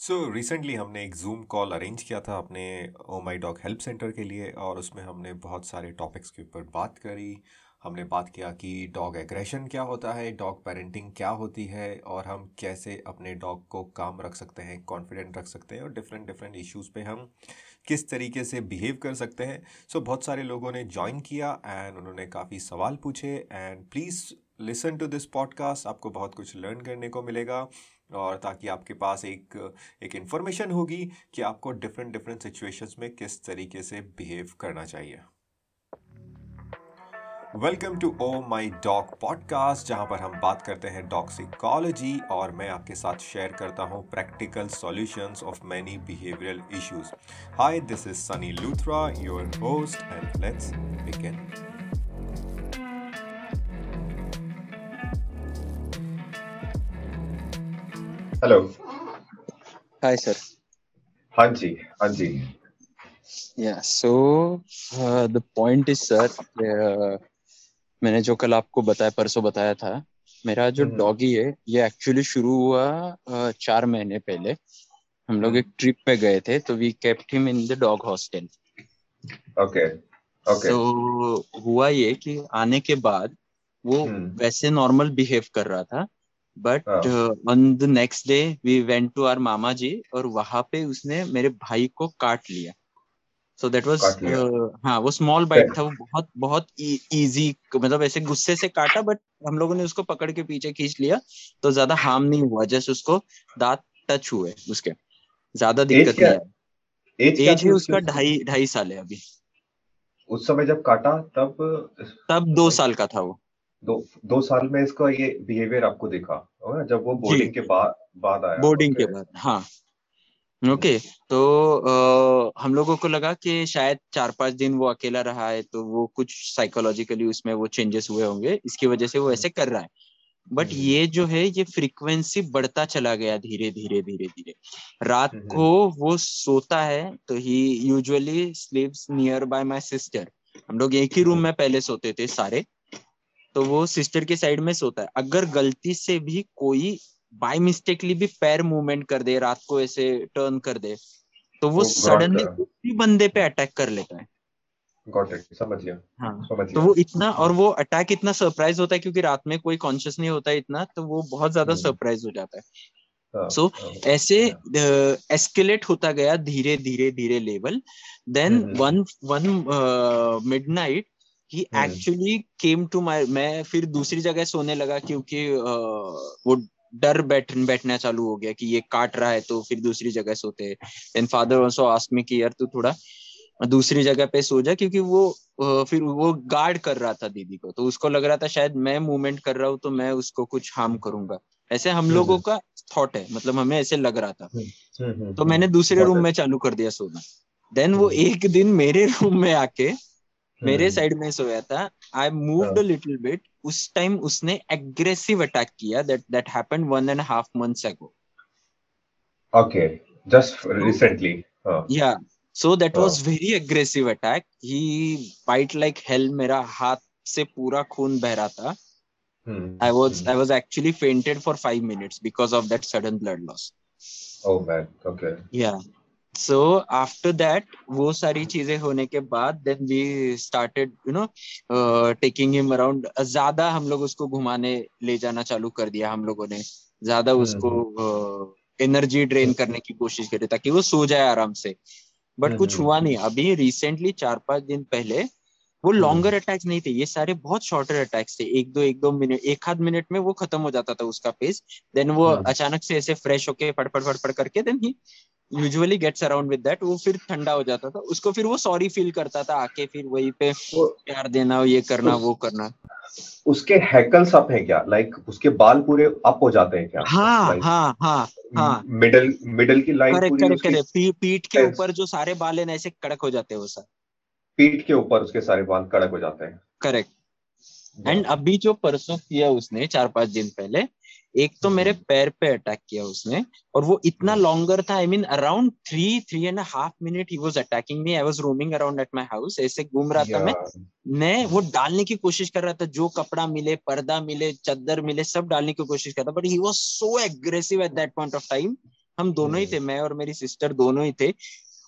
सो so, recently हमने एक zoom call arrange किया था अपने ओ माई डॉग हेल्प सेंटर के लिए और उसमें हमने बहुत सारे टॉपिक्स के ऊपर बात करी। हमने बात किया कि डॉग एग्रेशन क्या होता है डॉग पेरेंटिंग क्या होती है और हम कैसे अपने डॉग को काम रख सकते हैं कॉन्फिडेंट रख सकते हैं और डिफरेंट डिफरेंट इश्यूज़ पे हम किस तरीके से बिहेव कर सकते हैं। सो so, बहुत सारे लोगों ने ज्वाइन किया एंड उन्होंने काफ़ी सवाल पूछे and please listen to this podcast आपको बहुत कुछ लर्न करने को मिलेगा। और ताकि आपके पास एक एक इन्फॉर्मेशन होगी कि आपको डिफरेंट डिफरेंट सिचुएशंस में किस तरीके से बिहेव करना चाहिए। Welcome to Oh My Dog podcast जहाँ पर हम बात करते हैं डॉग सिकोलॉजी और मैं आपके साथ शेयर करता हूँ practical solutions of many behavioural issues hi this is Sunny Luthra your host and let's begin hello hi sir हाँ जी हाँ जी। Yeah so the point is sir मैंने जो कल आपको बताया परसों बताया था मेरा जो डॉगी हम्म। है ये एक्चुअली शुरू हुआ uh, चार महीने पहले। हम लोग एक ट्रिप पे गए थे तो we kept him in the dog hostel okay okay तो हुआ ये कि आने के बाद वो hmm. वैसे नॉर्मल बिहेव कर रहा था but on the next day we went to our मामा जी और वहाँ पे उसने मेरे भाई को काट लिया। सो देट वाज हाँ वो स्मॉल बाइट था वो बहुत बहुत इजी e- मतलब ऐसे गुस्से से काटा बट हम लोगों ने उसको पकड़ के पीछे खींच लिया तो ज़्यादा हार्म नहीं हुआ जस्ट उसको दांत टच हुए उसके। ज़्यादा दिक्कत नहीं है। एज है उसका ढाई ढाई साल है अभी। उस समय जब काटा तब तब दो साल का था वो। दो दो साल में इसका ये बिहेवियर आपको देखा जब वो बोर्डिंग के बाद बाद आया। बोर्डिंग के बाद हाँ। ओके okay, तो आ, हम लोगों को लगा कि शायद चार पाँच दिन वो अकेला रहा है तो वो कुछ साइकोलॉजिकली उसमें वो चेंजेस हुए होंगे इसकी वजह से वो ऐसे कर रहा है। But hmm. ये जो है ये फ्रीक्वेंसी बढ़ता चला गया धीरे धीरे धीरे धीरे। रात हम्म, को हम्म। वो सोता है तो ही usually sleeps near by my sister हम लोग एक ही रूम में पहले सोते थे सारे। तो वो सिस्टर के साइड में सोता है। अगर गलती से भी कोई बाय मिस्टेकली भी पैर मूवमेंट कर दे रात को ऐसे टर्न कर दे तो वो सडनली उसी बंदे पे अटैक कर लेता है। समझ लिया हाँ। समझ तो वो इतना और वो अटैक इतना सरप्राइज़ होता है क्योंकि रात में कोई कॉन्शियस नहीं होता है इतना तो वो बहुत ज़्यादा सरप्राइज़ हम्म। हो जाता है। सो हाँ, so, हाँ, ऐसे एस्केलेट uh, होता गया धीरे धीरे धीरे level then one one midnight he actually came to my मैं फिर दूसरी जगह सोने लगा क्योंकि वो डर बैठ बैठना चालू हो गया कि ये काट रहा है तो फिर दूसरी जगह सोते and father also ask me कि यार तू थोड़ा दूसरी जगह पे सो जा क्योंकि वो फिर वो गार्ड कर रहा था दीदी को। तो उसको लग रहा था शायद मैं मूवमेंट कर रहा हूँ तो मैं उसको कुछ हार्म करूँगा। ऐसे हम लोगों हम्म, हम्म। का थॉट है मतलब हमें ऐसे लग रहा था। हम्म, तो मैंने दूसरे रूम में चालू कर दिया सोना। देन वो एक दिन मेरे रूम में आके मेरे साइड हम्म। में सोया था। आई मूव्ड लिटिल बिट उस टाइम उसने एग्रेसिव अटैक किया that that happened one and half months ago okay just recently yeah so that was very aggressive attack he bite like hell मेरा हाथ से पूरा खून बह रहा था। I was I was actually fainted for 5 minutes because of that sudden blood loss oh man okay yeah so after that वो सारी चीज़ें होने के बाद then we started you know taking him around ज़्यादा हम लोग उसको घुमाने ले जाना चालू कर दिया हम लोगों ने। ज़्यादा हम्म, उसको एनर्जी हम्म। ड्रेन करने की कोशिश करी ताकि वो सो जाए आराम से। बट हम्म, कुछ हुआ नहीं। अभी रिसेंटली चार पाँच दिन पहले वो लॉन्गर अटैक्स नहीं थे। ये सारे बहुत शॉर्टर अटैक्स थे। एक दो एक दो मिनट एक आध मिनट में वो खत्म हो जाता था उसका पेस देन वो अचानक से ऐसे फ्रेश होके फटफट फटफट करके then he usually gets around with that वो फिर ठंडा हो जाता था। उसको फिर वो सॉरी फील करता था आके फिर वही पे प्यार देना ये करना वो करना। उसके हैकल्स अप है क्या? लाइक like, उसके बाल पूरे अप हो जाते हैं क्या? हाँ like, हाँ हाँ हाँ। मिडल मिडल की लाइन करेक्ट करेक्ट करेक्ट पीठ के ऊपर जो सारे बाल है ऐसे कड़क हो जाते हैं वो सर पीठ के ऊपर उसके सारे बाल कड़क हो जाते हैं। करेक्ट एंड अभी जो परसों किया उसने चार पाँच दिन पहले एक तो मेरे हम्म। पैर पे अटैक किया उसने और वो इतना लॉन्गर था I mean around three three and half minute he was attacking me I was roaming around at my house ऐसे घूम रहा था मैं। मैं वो डालने की कोशिश कर रहा था जो कपड़ा मिले पर्दा मिले चद्दर मिले सब डालने की कोशिश कर रहा था but he was so aggressive at that point of time हम दोनों ही थे मैं और मेरी सिस्टर दोनों ही थे।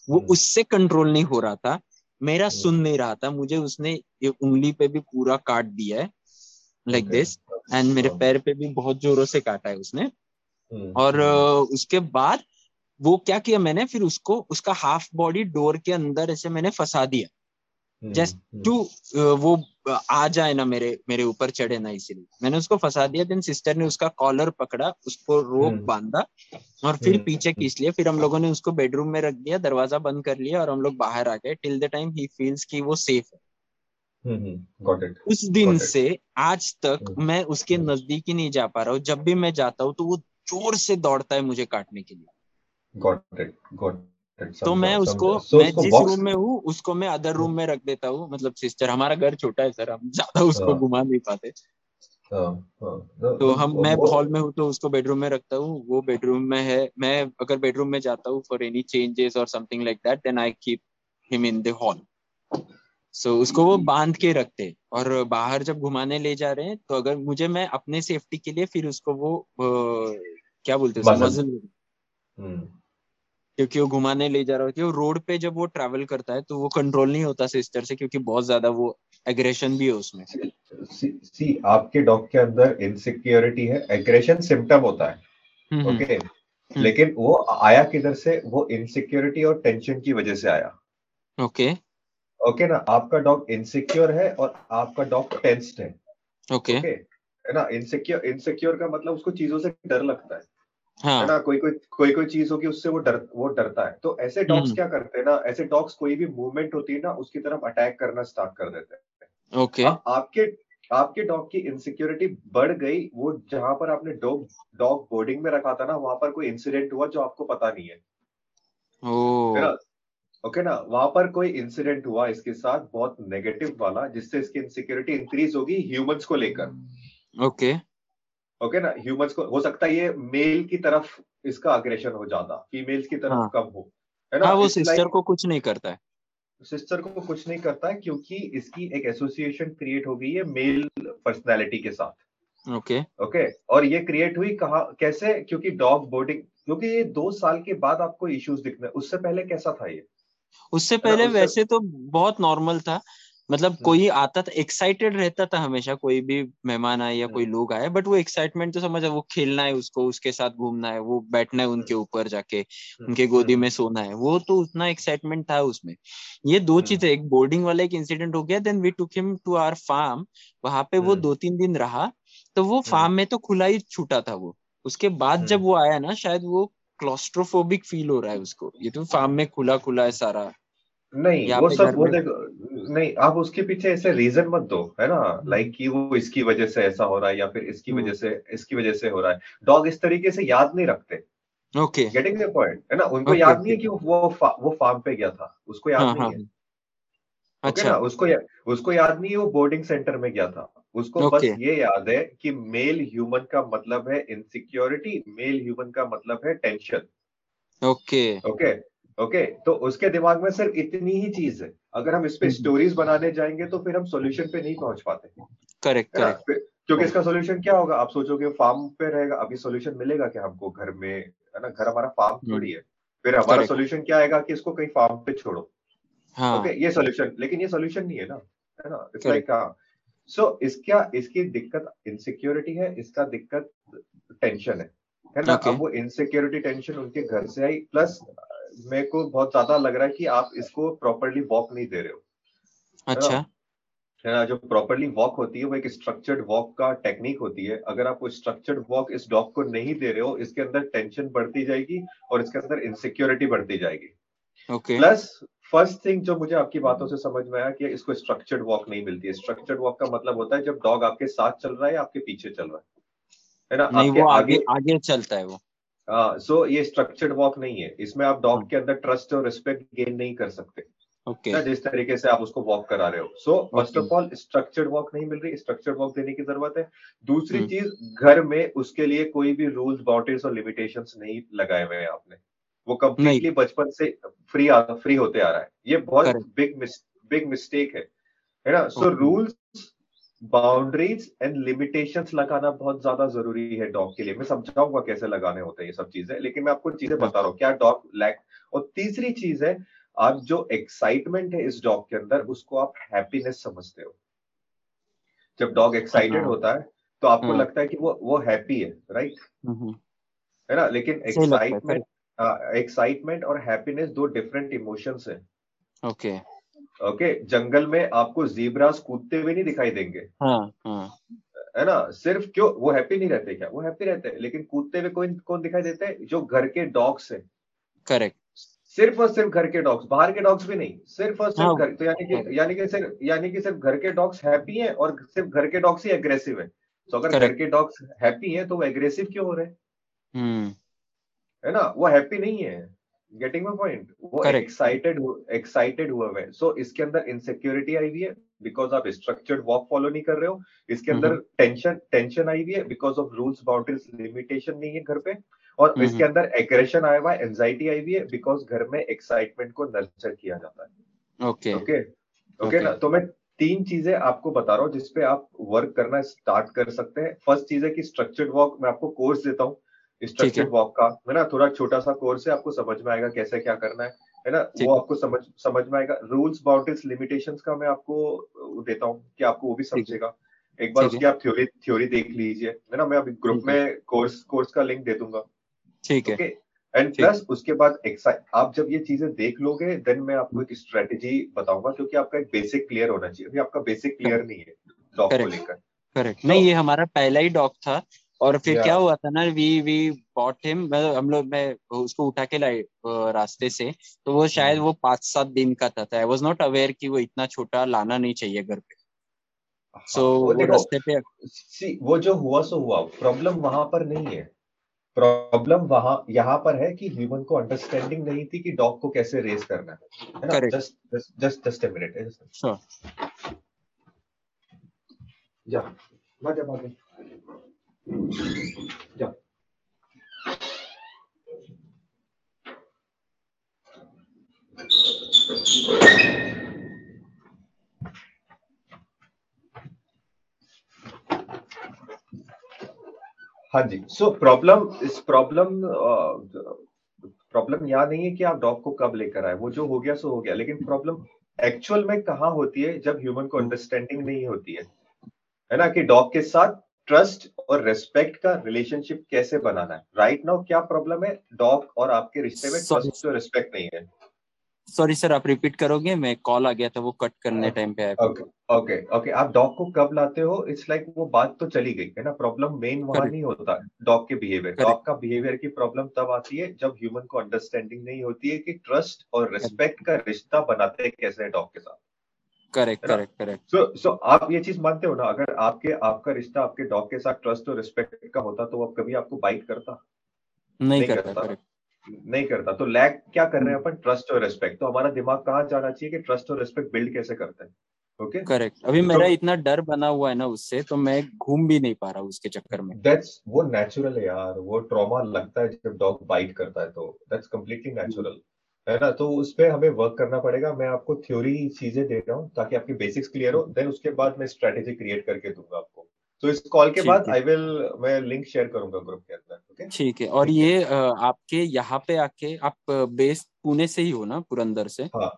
वो उससे कंट्रोल नहीं हो रहा था। मेरा सुन नहीं रहा था। मुझे उसने ये उंगली पे भी पूरा काट दिया है लाइक like दिस एंड मेरे पैर पे भी बहुत जोरों से काटा है उसने। और उसके बाद वो क्या किया मैंने फिर उसको उसका हाफ़ बॉडी डोर के अंदर ऐसे मैंने फंसा दिया। Just hmm, to hmm. वो आ जाए ना मेरे मेरे ऊपर चढ़े ना इसीलिए। मैंने उसको फंसा दिया देन सिस्टर ने उसका कॉलर पकड़ा उसको रोक हम्म। बांधा और फिर पीछे खींच लिया फिर हम लोगों ने उसको बेडरूम में रख दिया दरवाज़ा बंद कर लिया और हम लोग बाहर आ गए। Till the time he feels कि वो सेफ़ है। उस दिन से आज तक मैं उसके नज़दीक ही नहीं जा पा रहा हूँ। जब भी मैं जाता हूँ तो वो ज़ोर से दौड़ता है मुझे काटने के लिए। Got it, got it, तो मैं उसको so मैं जिस रूम में हूँ उसको मैं अदर रूम में रख देता हूँ। मतलब सिस्टर हमारा घर छोटा है सर हम ज़्यादा उसको हाँ। घुमा नहीं पाते। हाँ, हाँ। तो हम मैं हॉल में हूँ तो उसको बेडरूम में रखता हूँ। वो बेडरूम में है। मैं अगर बेडरूम में जाता हूँ फॉर एनी चेंजेस और something like that then I keep him in the hall so so, उसको वो बाँध के रखते और बाहर जब घुमाने ले जा रहे हैं तो अगर मुझे मैं अपने सेफ्टी के लिए फिर उसको वो क्या बोलते हैं हम्म। क्योंकि वो घुमाने ले जा रहा होती है रोड पे जब वो ट्रैवल करता है तो वो कंट्रोल नहीं होता सिस्टर से क्योंकि बहुत ज़्यादा वो एग्रेशन भी है उसमें सी, सी आपके डॉग के अंदर इनसिक्योरिटी है एग्रेशन सिम्टम होता है ओके हम्म। okay? लेकिन वो आया किधर से वो इनसिक्योरिटी और टेंशन की वजह से आया ओके okay. ओके ना? आपका डॉग इनसिक्योर है और आपका डॉग टेंस्ड है। Okay okay. है ना? इनसिक्योर इनसिक्योर का मतलब उसको चीज़ों से डर लगता है। हाँ. है ना? कोई कोई कोई कोई चीज़ होगी उससे वो डर वो डरता है। तो ऐसे डॉग्स हम्म। क्या करते हैं ना? ऐसे डॉग्स कोई भी मूवमेंट होती है ना उसकी तरफ़ अटैक करना स्टार्ट कर देते हैं। Okay okay. आपके आपके डॉग की इनसिक्योरिटी बढ़ गई वो जहाँ पर आपने डॉग डॉग बोर्डिंग में रखा था ना वहाँ पर कोई इंसिडेंट हुआ जो आपको पता नहीं है। ओके ना? वहाँ पर कोई इंसिडेंट हुआ इसके साथ बहुत नेगेटिव वाला जिससे इसकी इनसिक्योरिटी इंक्रीज होगी ह्यूमंस को लेकर। ओके ओके ना? ह्यूमंस को हो सकता है ये मेल की तरफ़ इसका अग्रेशन हो ज़्यादा फीमेल्स की तरफ़ हाँ. कम हो। है ना? हाँ, वो सिस्टर को कुछ नहीं करता है। सिस्टर को कुछ नहीं करता है क्योंकि इसकी एक एसोसिएशन क्रिएट हो गई है मेल पर्सनैलिटी के साथ। Okay okay. Okay okay? और ये क्रिएट हुई कहा कैसे? क्योंकि डॉग बोर्डिंग क्योंकि ये दो साल के बाद आपको इश्यूज़ दिखने उससे पहले कैसा था ये? उससे पहले वैसे तो बहुत नॉर्मल था। मतलब हम्म। कोई आता था एक्साइटेड रहता था हमेशा कोई भी मेहमान आए या कोई हम्म। लोग आए बट वो एक्साइटमेंट तो समझ वो खेलना है उसको उसके साथ घूमना है वो बैठना है उनके हम्म। ऊपर जाके उनके गोदी में सोना है वो तो उतना एक्साइटमेंट था उसमें। ये दो चीज़ें एक बोर्डिंग वाला एक इंसिडेंट हो गया then we took him to our farm वहाँ पे वो दो तीन दिन रहा तो वो फार्म में तो खुला ही छूटा था वो। उसके बाद जब वो आया ना शायद वो क्लोस्ट्रोफोबिक फील हो रहा है उसको। ये तो फार्म में खुला खुला है सारा। नहीं वो सब वो देखो नहीं आप उसके पीछे ऐसे रीजन मत दो है ना? लाइक। कि वो इसकी वजह से ऐसा हो रहा है या फिर इसकी हम्म। वजह से इसकी वजह से हो रहा है। डॉग इस तरीके से याद नहीं रखते। ओके गेटिंग द पॉइंट है ना? उनको okay, याद नहीं है कि वो फा, वो फार्म पे गया था। उसको याद हाँ, नहीं हाँ. है। अच्छा। ना? उसको या, उसको याद नहीं है वो बोर्डिंग सेंटर में गया था। उसको okay. बस ये याद है कि मेल ह्यूमन का मतलब है इनसिक्योरिटी मेल ह्यूमन का मतलब है टेंशन। ओके। ओके? ओके? तो उसके दिमाग में सिर्फ़ इतनी ही चीज़ है। अगर हम इस पे स्टोरीज हम्म। बनाने जाएँगे तो फिर हम सॉल्यूशन पे नहीं पहुँच पाते। करेक्ट करेक्ट क्योंकि इसका सॉल्यूशन क्या होगा? आप सोचोगे फार्म पे रहेगा अभी सॉल्यूशन मिलेगा क्या हमको घर में? है ना? घर हमारा फार्म हम्म। थोड़ी है। फिर हमारा सॉल्यूशन क्या आएगा कि इसको कहीं फार्म पे छोड़ो। हाँ. ओके? ये सॉल्यूशन लेकिन ये सॉल्यूशन नहीं है ना? है ना? इट्स लाइक सो so, इसका इसकी दिक्कत इनसिक्योरिटी है इसका दिक्कत टेंशन है। है ना? Okay. अब वो इनसिक्योरिटी टेंशन उनके घर से आई प्लस मेरे को बहुत ज़्यादा लग रहा है कि आप इसको प्रॉपरली वॉक नहीं दे रहे हो। अच्छा। है ना? जो प्रॉपरली वॉक होती है वो एक स्ट्रक्चर्ड वॉक का टेक्निक होती है। अगर आप वो स्ट्रक्चर्ड वॉक इस डॉग को नहीं दे रहे हो इसके अंदर टेंशन बढ़ती जाएगी और इसके अंदर इनसिक्योरिटी बढ़ती जाएगी। ओके प्लस फ़र्स्ट थिंग जो मुझे आपकी बातों से समझ में आया कि इसको स्ट्रक्चर्ड वॉक नहीं मिलती है। स्ट्रक्चर्ड वॉक का मतलब होता है जब डॉग आपके साथ चल रहा है आपके पीछे चल रहा है। है ना? नहीं वो आगे आगे चलता है वो। हाँ सो so ये स्ट्रक्चर्ड वॉक नहीं है। इसमें आप डॉग। के अंदर ट्रस्ट और रिस्पेक्ट गेन नहीं कर सकते। Okay. ना? जिस तरीके से आप उसको वॉक करा रहे हो। So first of all structured walk नहीं मिल रही। स्ट्रक्चर्ड वॉक देने की ज़रूरत है। दूसरी हम्म। चीज़ घर में उसके लिए कोई भी रूल्स बाउंड्रीज और लिमिटेशन नहीं लगाए हुए हैं आपने। वो कम्प्लीटली बचपन से फ्री आ, फ्री होते आ रहा है। ये बहुत बिग बिग मिस्टेक है। है ना? So rules boundaries and limitations लगाना बहुत ज़्यादा ज़रूरी है डॉग के लिए। मैं समझाऊँगा कैसे लगाने होते हैं ये सब चीज़ें लेकिन मैं आपको चीज़ें बता रहा हूँ। क्या डॉग लैक और तीसरी चीज़ है आप जो एक्साइटमेंट है इस डॉग के अंदर उसको आप हैप्पीनेस समझते हो। जब डॉग एक्साइटेड हाँ। होता है तो आपको हाँ। लगता है कि वो वो हैप्पी है राइट है ना? लेकिन एक्साइटमेंट एक्साइटमेंट और हैप्पीनेस दो डिफरेंट इमोशंस है। ओके ओके जंगल में आपको जीब्रास कूदते हुए नहीं दिखाई देंगे। हाँ, हाँ. है ना? सिर्फ़ क्यों? वो हैप्पी नहीं रहते क्या? वो हैप्पी रहते हैं लेकिन कूदते हुए कौन कौन दिखाई देते हैं? जो घर के डॉग्स है। करेक्ट सिर्फ़ और सिर्फ़ घर के डॉग्स बाहर के डॉग्स भी नहीं। सिर्फ़ और सिर्फ़ हाँ, घर तो यानी कि यानी कि सिर्फ़ यानी कि सिर्फ़ घर के डॉग्स हैप्पी हैं और सिर्फ़ घर के डॉग्स ही एग्रेसिव है। तो अगर घर के डॉग्स हैप्पी हैं तो वो एग्रेसिव क्यों हो रहे हैं? हम्म। है ना? वो हैप्पी नहीं है. गेटिंग माई पॉइंट वो एक्साइटेड एक्साइटेड हुए हुए सो इसके अंदर इनसिक्योरिटी आई हुई है बिकॉज़ आप स्ट्रक्चर्ड वॉक फॉलो नहीं कर रहे हो. इसके अंदर टेंशन टेंशन आई हुई है because of rules boundaries limitation नहीं है घर पे. और इसके अंदर एग्रेशन आया हुआ है एंजाइटी आई हुई है बिकॉज़ घर में एक्साइटमेंट को नर्चर किया जाता है. ओके ओके ओके ना? तो मैं तीन चीज़ें आपको बता रहा हूँ जिसपे आप वर्क करना स्टार्ट कर सकते हैं. फ़र्स्ट चीज़ है कि स्ट्रक्चर्ड वॉक मैं आपको कोर्स देता हूँ. स्ट्रक्चर्ड वॉक का है ना थोड़ा छोटा सा कोर्स है आपको समझ में आएगा कैसे क्या करना है है ना वो आपको समझ समझ में आएगा। रूल्स बाउंड्रीज लिमिटेशंस का मैं आपको देता हूँ कि आपको वो भी समझेगा। एक बार उसकी आप थ्योरी थ्योरी देख लीजिए है ना मैं अभी ग्रुप में कोर्स कोर्स का लिंक दे दूँगा। ठीक है। एंड प्लस उसके बाद आप जब ये चीज़ें देख लोगे देन मैं आपको एक स्ट्रेटेजी बताऊँगा क्योंकि आपका एक बेसिक क्लियर होना चाहिए। अभी आपका बेसिक क्लियर नहीं है डॉग को लेकर। करेक्ट नहीं ये हमारा पहला ही डॉग था। और फिर yeah. क्या हुआ था ना वी वी बॉट हिम मतलब हम लोग मैं उसको उठा के लाए रास्ते से तो वो शायद hmm. वो पाँच सात दिन का था आई वॉज़ नॉट अवेयर कि वो इतना छोटा लाना नहीं चाहिए घर पे। सो so, हाँ, वो रास्ते पे सी वो जो हुआ सो हुआ। प्रॉब्लम वहाँ पर नहीं है। प्रॉब्लम वहाँ यहाँ पर है कि ह्यूमन को अंडरस्टैंडिंग नहीं थी कि डॉग को कैसे रेस करना है। Just just just a minute जा भागे भागे जा हाँ जी सो प्रॉब्लम इस प्रॉब्लम प्रॉब्लम याद नहीं है कि आप डॉग को कब लेकर आए। वो जो हो गया, सो हो गया। लेकिन प्रॉब्लम एक्चुअल में कहा होती है, जब ह्यूमन को अंडरस्टैंडिंग नहीं होती है। है ना, कि डॉग के साथ ट्रस्ट और रेस्पेक्ट का रिलेशनशिप कैसे बनाना है? राइट right नाउ क्या प्रॉब्लम है? डॉग और आपके रिश्ते में ट्रस्ट और रेस्पेक्ट नहीं है। सॉरी सर आप रिपीट करोगे? मैं कॉल आ गया था वो कट करने टाइम पे आया ओके ओके ओके आप डॉग को कब लाते हो? इट्स लाइक like वो बात तो चली गई है ना? प्रॉब्लम मेन वहाँ नहीं होता डॉग के बिहेवियर डॉग का बिहेवियर की प्रॉब्लम तब आती है जब ह्यूमन को अंडरस्टैंडिंग नहीं होती है कि ट्रस्ट और रिस्पेक्ट का रिश्ता बनाते हैं कैसे डॉग के साथ। Correct correct correct so so आप ये चीज़ मानते हो ना? अगर आपके आपका रिश्ता आपके डॉग के साथ ट्रस्ट और रिस्पेक्ट का होता तो अब कभी आपको बाइट करता? नहीं, नहीं करता, करता। नहीं करता। तो लैक क्या कर रहे हैं अपन? ट्रस्ट और रिस्पेक्ट तो हमारा दिमाग कहाँ जाना चाहिए कि ट्रस्ट और रिस्पेक्ट बिल्ड कैसे करते हैं? ओके करेक्ट अभी मेरा तो, इतना डर बना हुआ है ना उससे तो मैं घूम भी नहीं पा रहा उसके चक्कर में। दैट्स वो नेचुरल है यार। वो ट्रॉमा लगता है जब डॉग बाइट करता है तो। दैट्स कम्प्लीटली नेचुरल है ना? तो उस पर हमें वर्क करना पड़ेगा। मैं आपको थ्योरी चीज़ें दे रहा हूँ ताकि आपकी बेसिक्स क्लियर हो। देन उसके बाद मैं स्ट्रेटेजी क्रिएट करके दूँगा आपको। तो इस कॉल के बाद आई विल मैं लिंक शेयर करूँगा ग्रुप के अंदर ओके ठीक है। और ये आपके यहाँ पे आके आप बेस पुणे से ही हो ना? पुरंदर से? हाँ,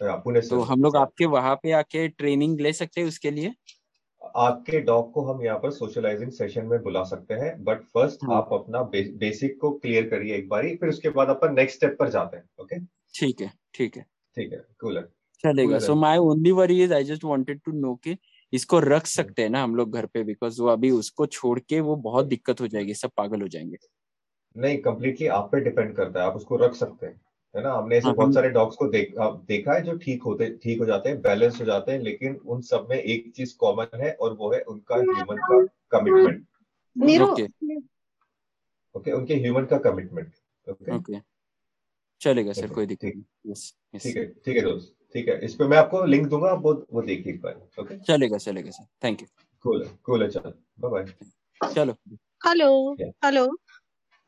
हाँ पुणे से। तो हम लोग आपके वहाँ पे आके ट्रेनिंग ले सकते हैं उसके लिए? आपके डॉग को हम यहाँ पर सोशलाइजिंग सेशन में बुला सकते हैं। बट फ़र्स्ट हाँ. आप अपना बे, बेसिक को क्लियर करिए एक बारी फिर उसके बाद अपन नेक्स्ट स्टेप पर जाते हैं ओके ठीक है ठीक है। ठीक है चलेगा। So my only worry is I just wanted to know कि इसको रख सकते हैं ना हम लोग घर पे बिकॉज़ वो अभी उसको छोड़ के वो बहुत दिक्कत हो जाएगी सब पागल हो जाएँगे। नहीं कम्प्लीटली आप पे डिपेंड करता है आप उसको रख सकते हैं है ना? हमने ऐसे हाँ, बहुत सारे डॉग्स को देख, देखा है जो ठीक होते ठीक हो जाते हैं बैलेंस हो जाते हैं लेकिन उन सब में एक चीज़ कॉमन है और वो है उनका ह्यूमन का कमिटमेंट ओके ओके उनके ह्यूमन का कमिटमेंट ओके चलेगा सर कोई दिक्कत नहीं। ठीक है ठीक है दोस्त ठीक है। इस पे मैं आपको लिंक दूँगा आप वो वो देखिए एक बार ओके चलेगा चलेगा सर। थैंक यू कूल है कूल है चलो। बाय बाय चलो हेलो हेलो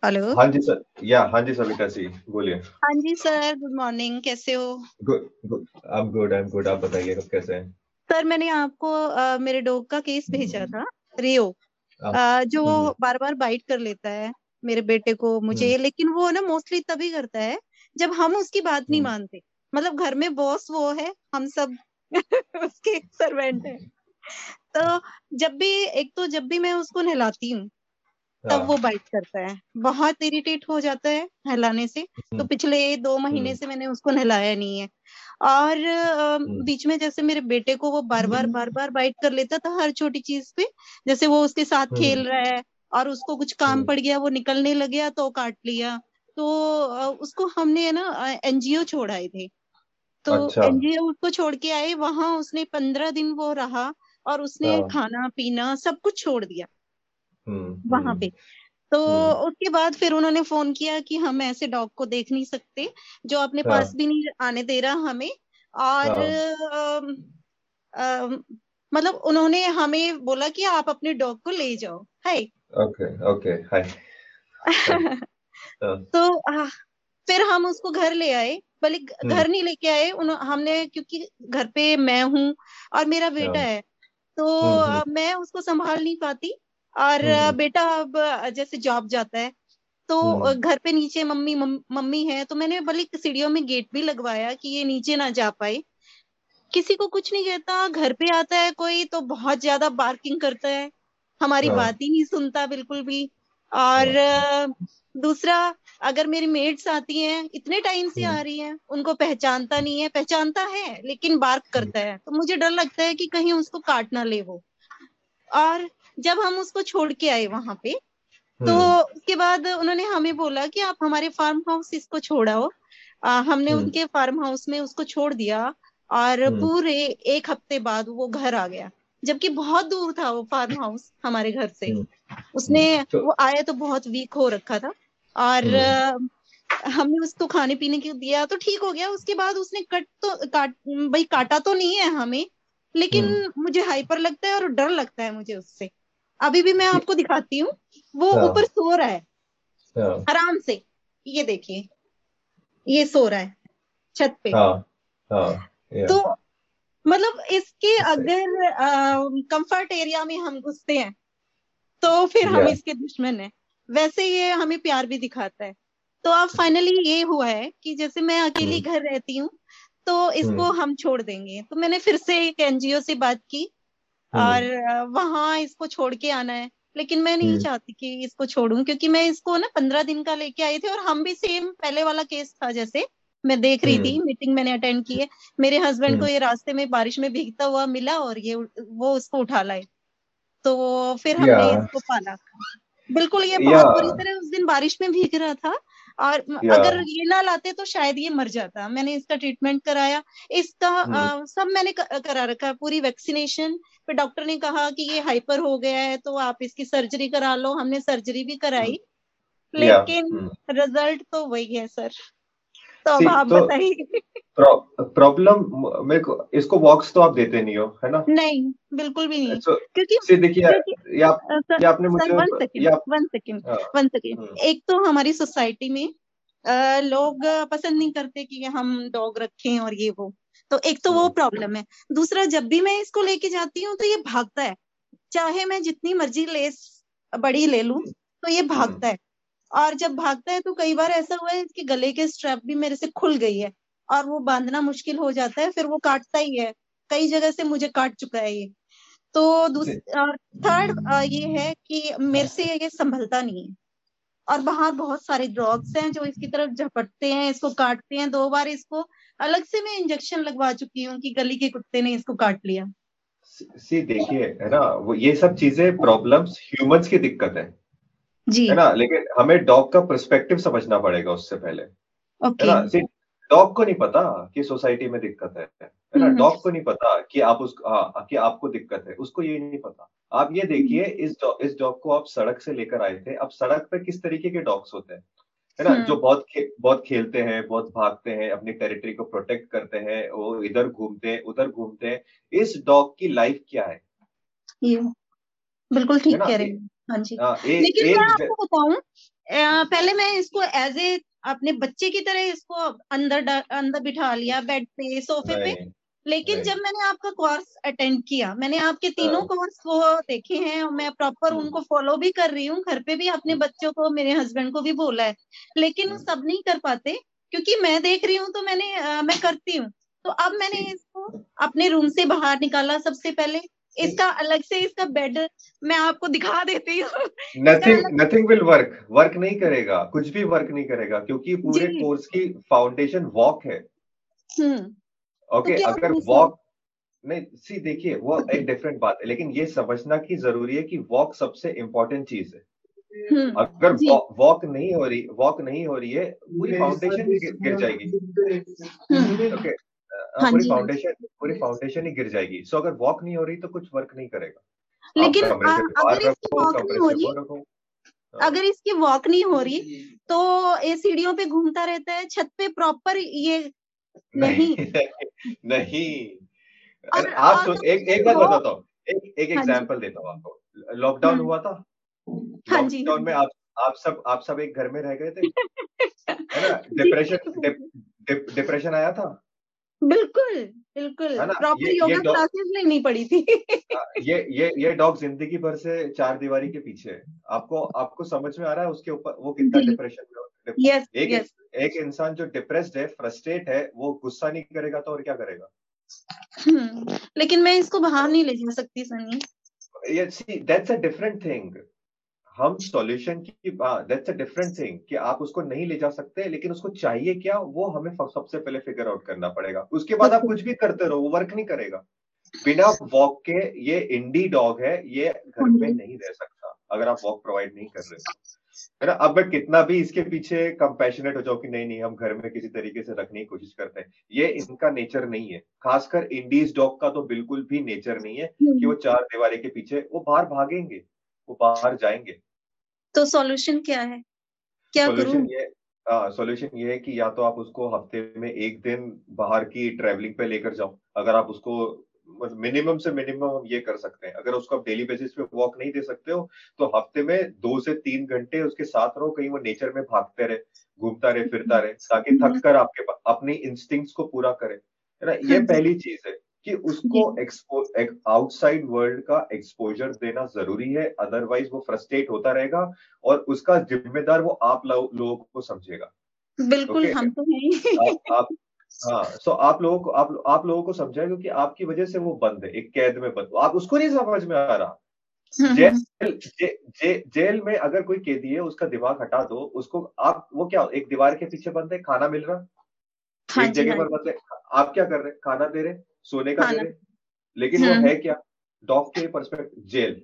हेलो हाँ जी सर या हाँ जी सविता जी बोलिए। हाँ जी सर गुड मॉर्निंग कैसे हो? Good good I am good I am good आप बताइए कब कैसे हैं? सर मैंने आपको आ, मेरे डॉग का केस भेजा था रियो। आ, जो बार बार बाइट कर लेता है मेरे बेटे को मुझे लेकिन वो ना मोस्टली तभी करता है जब हम उसकी बात नहीं मानते मतलब घर में बॉस वो है हम सब उसके सर्वेंट है। तो जब भी एक तो जब भी मैं उसको नहलाती हूँ तब वो बाइट हाँ। करता है। बहुत इरिटेट हो जाता है नहलाने से। तो हम्म। पिछले दो महीने हम्म। से मैंने उसको नहलाया नहीं है। और हम्म। बीच में जैसे मेरे बेटे को वो बार बार बार बार बाइट कर लेता था हर छोटी चीज़ पे जैसे वो उसके साथ खेल रहा है और उसको कुछ काम पड़ गया वो निकलने लग गया तो काट लिया। तो उसको हमने ना एनजीओ छोड़ाए थे तो अच्छा। एनजीओ उसको छोड़ के आए वहाँ उसने पंद्रह दिन वो रहा और उसने हाँ। खाना पीना सब कुछ छोड़ दिया हम्म, वहाँ हम्म। पे तो उसके बाद फिर उन्होंने फ़ोन किया कि हम ऐसे डॉग को देख नहीं सकते जो अपने हाँ। पास भी नहीं आने दे रहा हमें और हाँ। मतलब उन्होंने हमें बोला कि आप अपने डॉग को ले जाओ हाय ओके ओके हाय तो आ, फिर हम उसको घर ले आए भले हम्म। घर नहीं लेके आए हमने क्योंकि घर पे मैं हूँ और मेरा बेटा हाँ। है तो मैं उसको संभाल नहीं पाती और हम्म। बेटा अब जैसे जॉब जाता है तो हम्म। घर पे नीचे मम्मी मम्मी है तो मैंने भले सीढ़ियों में गेट भी लगवाया कि ये नीचे ना जा पाए किसी को कुछ नहीं कहता घर पे आता है कोई तो बहुत ज़्यादा बार्किंग करता है हमारी हाँ। बात ही नहीं सुनता बिल्कुल भी और हाँ। दूसरा अगर मेरी मेड्स आती हैं इतने टाइम से आ हम्म। रही हैं उनको पहचानता नहीं है पहचानता है लेकिन बार्क करता है। तो मुझे डर लगता है कि कहीं उसको काट ना ले वो। और जब हम उसको छोड़ के आए वहाँ पे तो हम्म। उसके बाद उन्होंने हमें बोला कि आप हमारे फार्म हाउस इसको छोड़ाओ। आ, हमने हम्म। उनके फार्म हाउस में उसको छोड़ दिया और हम्म। पूरे एक हफ़्ते बाद वो घर आ गया। जबकि बहुत दूर था वो फार्म हाउस हमारे घर से। उसने तो, वो आया तो बहुत वीक हो रखा था। और हमने उसको खाने पीने के दिया तो ठीक हो गया। उसके बाद उसने कट तो काट भाई काटा तो नहीं है हमें लेकिन मुझे हाइपर लगता है और डर लगता है मुझे उससे। अभी भी मैं आपको दिखाती हूँ। वो हाँ। ऊपर सो रहा है। हाँ। आराम से। ये देखिए। ये सो रहा है। छत पे। हाँ, तो मतलब इसके अगर कंफर्ट एरिया में हम घुसते हैं तो फिर हम इसके दुश्मन है। वैसे ये हमें प्यार भी दिखाता है तो अब फाइनली ये हुआ है कि जैसे मैं अकेली हम्म। घर रहती हूँ तो इसको हम्म। हम छोड़ देंगे तो मैंने फिर से एक एनजीओ से बात की और हम्म। वहाँ इसको छोड़ के आना है लेकिन मैं नहीं। चाहती कि इसको छोड़ूं क्योंकि मैं इसको ना पंद्रह दिन का लेके आई थी और हम भी सेम पहले वाला केस था जैसे मैं देख रही थी मीटिंग। मैंने अटेंड की है मेरे हस्बैंड को ये रास्ते में बारिश में भीगता हुआ मिला और ये वो उसको उठा लाए तो फिर हमने इसको पाला बिल्कुल ये बहुत बुरी तरह उस दिन बारिश में भीग रहा था और अगर ये ना लाते तो शायद ये मर जाता। मैंने इसका ट्रीटमेंट कराया। इसका आ, सब मैंने करा रखा पूरी वैक्सीनेशन। फिर डॉक्टर ने कहा कि ये हाइपर हो गया है तो आप इसकी सर्जरी करा लो। हमने सर्जरी भी कराई। लेकिन रिज़ल्ट तो वही है सर। तो अब आप तो बताइए। प्रॉब्लम मेरे को इसको वॉक्स तो आप देते नहीं हो है ना? नहीं बिल्कुल भी नहीं। so, क्योंकि देखिए आप या आपने मुझे वन सेकंड वन सेकंड एक तो हमारी सोसाइटी में आ, लोग पसंद नहीं करते कि हम डॉग रखें और ये वो। तो एक तो वो प्रॉब्लम हम्म। है। दूसरा जब भी मैं इसको लेके जाती हूँ तो ये भागता है। चाहे मैं जितनी मर्ज़ी लेस बड़ी ले लू तो ये भागता है। और जब भागता है तो कई बार ऐसा हुआ है इसके गले के स्ट्रैप भी मेरे से खुल गई है और वो बांधना मुश्किल हो जाता है फिर वो काटता ही है। कई जगह से मुझे काट चुका है ये। तो दूसरा थर्ड ये है कि मेरे से ये संभलता नहीं है। और बाहर बहुत सारे ड्रॉग्स हैं जो इसकी तरफ़ झपटते हैं इसको काटते हैं। दो बार इसको अलग से मैं इंजेक्शन लगवा चुकी हूँ कि गली के कुत्ते ने इसको काट लिया। सी देखिए है ना वो ये सब चीज़ें प्रॉब्लम्स ह्यूमंस की दिक्कत है। जी। है ना? लेकिन हमें डॉग का परस्पेक्टिव समझना पड़ेगा उससे पहले। Okay. है ना? डॉग को नहीं पता कि सोसाइटी में दिक्कत है। है ना? डॉग को नहीं पता कि आप उस हाँ, कि आपको दिक्कत है। उसको ये नहीं पता। आप ये देखिए इस इस डॉग को आप सड़क से लेकर आए थे। अब सड़क पे किस तरीके के डॉग्स होते हैं? है ना? जो बहुत खे, बहुत खेलते हैं बहुत भागते हैं अपनी टेरिटरी को प्रोटेक्ट करते हैं वो इधर घूमते हैं उधर घूमते हैं। इस डॉग की लाइफ क्या है? बिल्कुल ठीक कह रहे हैं। हाँ जी आ, ए, लेकिन मैं आपको बताऊँ पहले मैं इसको एज ए अपने बच्चे की तरह इसको अंदर अंदर बिठा लिया बेड पे सोफे पे लेकिन जब मैंने आपका कोर्स अटेंड किया मैंने आपके तीनों कोर्स हाँ। वो देखे हैं और मैं प्रॉपर। उनको फॉलो भी कर रही हूँ घर पे भी अपने। बच्चों को मेरे हस्बैंड को भी बोला है लेकिन वो। सब नहीं कर पाते क्योंकि मैं देख रही हूँ तो मैंने आ, मैं करती हूँ तो अब मैंने इसको अपने रूम से बाहर निकाला सबसे पहले इसका अलग से इसका बेड मैं आपको दिखा देती हूँ। Nothing nothing will work work नहीं करेगा कुछ भी वर्क नहीं करेगा क्योंकि पूरे कोर्स की फाउंडेशन वॉक है। हम्म। ओके तो अगर वॉक नहीं सी देखिए वो एक डिफरेंट बात है लेकिन ये समझना की ज़रूरी है कि वॉक सबसे इम्पोर्टेंट चीज़ है। हम्म, अगर वॉक नहीं हो रही वॉक नहीं हो रही है पूरी फाउंडेशन गिर जाएगी। ओके हाँ। पूरी फाउंडेशन पूरी फाउंडेशन ही गिर जाएगी। सो अगर वॉक नहीं हो रही तो कुछ वर्क नहीं करेगा। लेकिन अगर इसकी वॉक नहीं हो रही अगर इसकी वॉक नहीं हो रही तो ये सीढ़ियों पे घूमता रहता है छत पे प्रॉपर ये नहीं नहीं। और, आप तो एक एक बात बताता हूँ। एक एक एग्जांपल हाँ देता हूँ आपको। लॉकडाउन। हुआ था? हाँ लॉकडाउन में आप आप सब आप सब एक घर में रह गए थे? है ना? डिप्रेशन डिप्रेशन आया था? बिल्कुल बिल्कुल। प्रॉपर योगा क्लासेस लेनी पड़ी थी। हाँ, ये ये ये डॉग ज़िंदगी भर से चार दीवारी के पीछे है। आपको आपको समझ में आ रहा है उसके ऊपर वो कितना डिप्रेशन में yes, एक yes. एक इंसान जो डिप्रेस्ड है फ्रस्ट्रेट है वो गुस्सा नहीं करेगा तो और क्या करेगा? हम्म, लेकिन मैं इसको बाहर नहीं ले जा सकती सनी। ये see that's a different thing हम सॉल्यूशन की दैट्स अ डिफरेंट थिंग कि आप उसको नहीं ले जा सकते लेकिन उसको चाहिए क्या वो हमें सबसे पहले फिगर आउट करना पड़ेगा। उसके बाद आप कुछ भी करते रहो वो वर्क नहीं करेगा। बिना वॉक के ये इंडी डॉग है ये घर में नहीं रह सकता अगर आप वॉक प्रोवाइड नहीं कर रहे है। ना? अब मैं कितना भी इसके पीछे कंपैशनेट हो जाओ कि नहीं नहीं हम घर में किसी तरीके से रखने की कोशिश करते हैं ये इनका नेचर नहीं है। खासकर इंडीज डॉग का तो बिल्कुल भी नेचर नहीं है कि वो चार दीवारी के पीछे वो बाहर भागेंगे वो बाहर जाएँगे। तो सॉल्यूशन क्या है? क्या करूँ? ये सॉल्यूशन ये है कि या तो आप उसको हफ़्ते में एक दिन बाहर की ट्रेवलिंग पे लेकर जाओ। अगर आप उसको मिनिमम से मिनिमम हम ये कर सकते हैं। अगर उसको आप डेली बेसिस पे वॉक नहीं दे सकते हो तो हफ़्ते में दो से तीन घंटे उसके साथ रहो कहीं वो नेचर में भागते रहे घूमता रहे फिरता रहे ताकि थक कर आपके अपने इंस्टिंक्ट्स को पूरा करे। है ना? ये हाँ पहली चीज़ है। कि उसको एक्सपोज आउटसाइड वर्ल्ड का एक्सपोजर देना ज़रूरी है अदरवाइज़ वो फ्रस्ट्रेट होता रहेगा और उसका जिम्मेदार वो आप लोगों को समझेगा। बिल्कुल okay? हम तो हैं। आप, आप हाँ सो आप लोगों को आप आप लोगों को समझाए क्योंकि आपकी वजह से वो बंद है एक कैद में बंद। आप उसको नहीं समझ में आ रहा। जेल जे, जे, जेल में अगर कोई कैदी है उसका दिमाग हटा दो उसको आप वो क्या एक दीवार के पीछे बंद है खाना मिल रहा? हाँ एक जगह हाँ पर बंद है आप क्या कर रहे खाना दे रहे सोने का हाँ लेकिन वो हम्म। है क्या? डॉग के परस्पेक्ट जेल।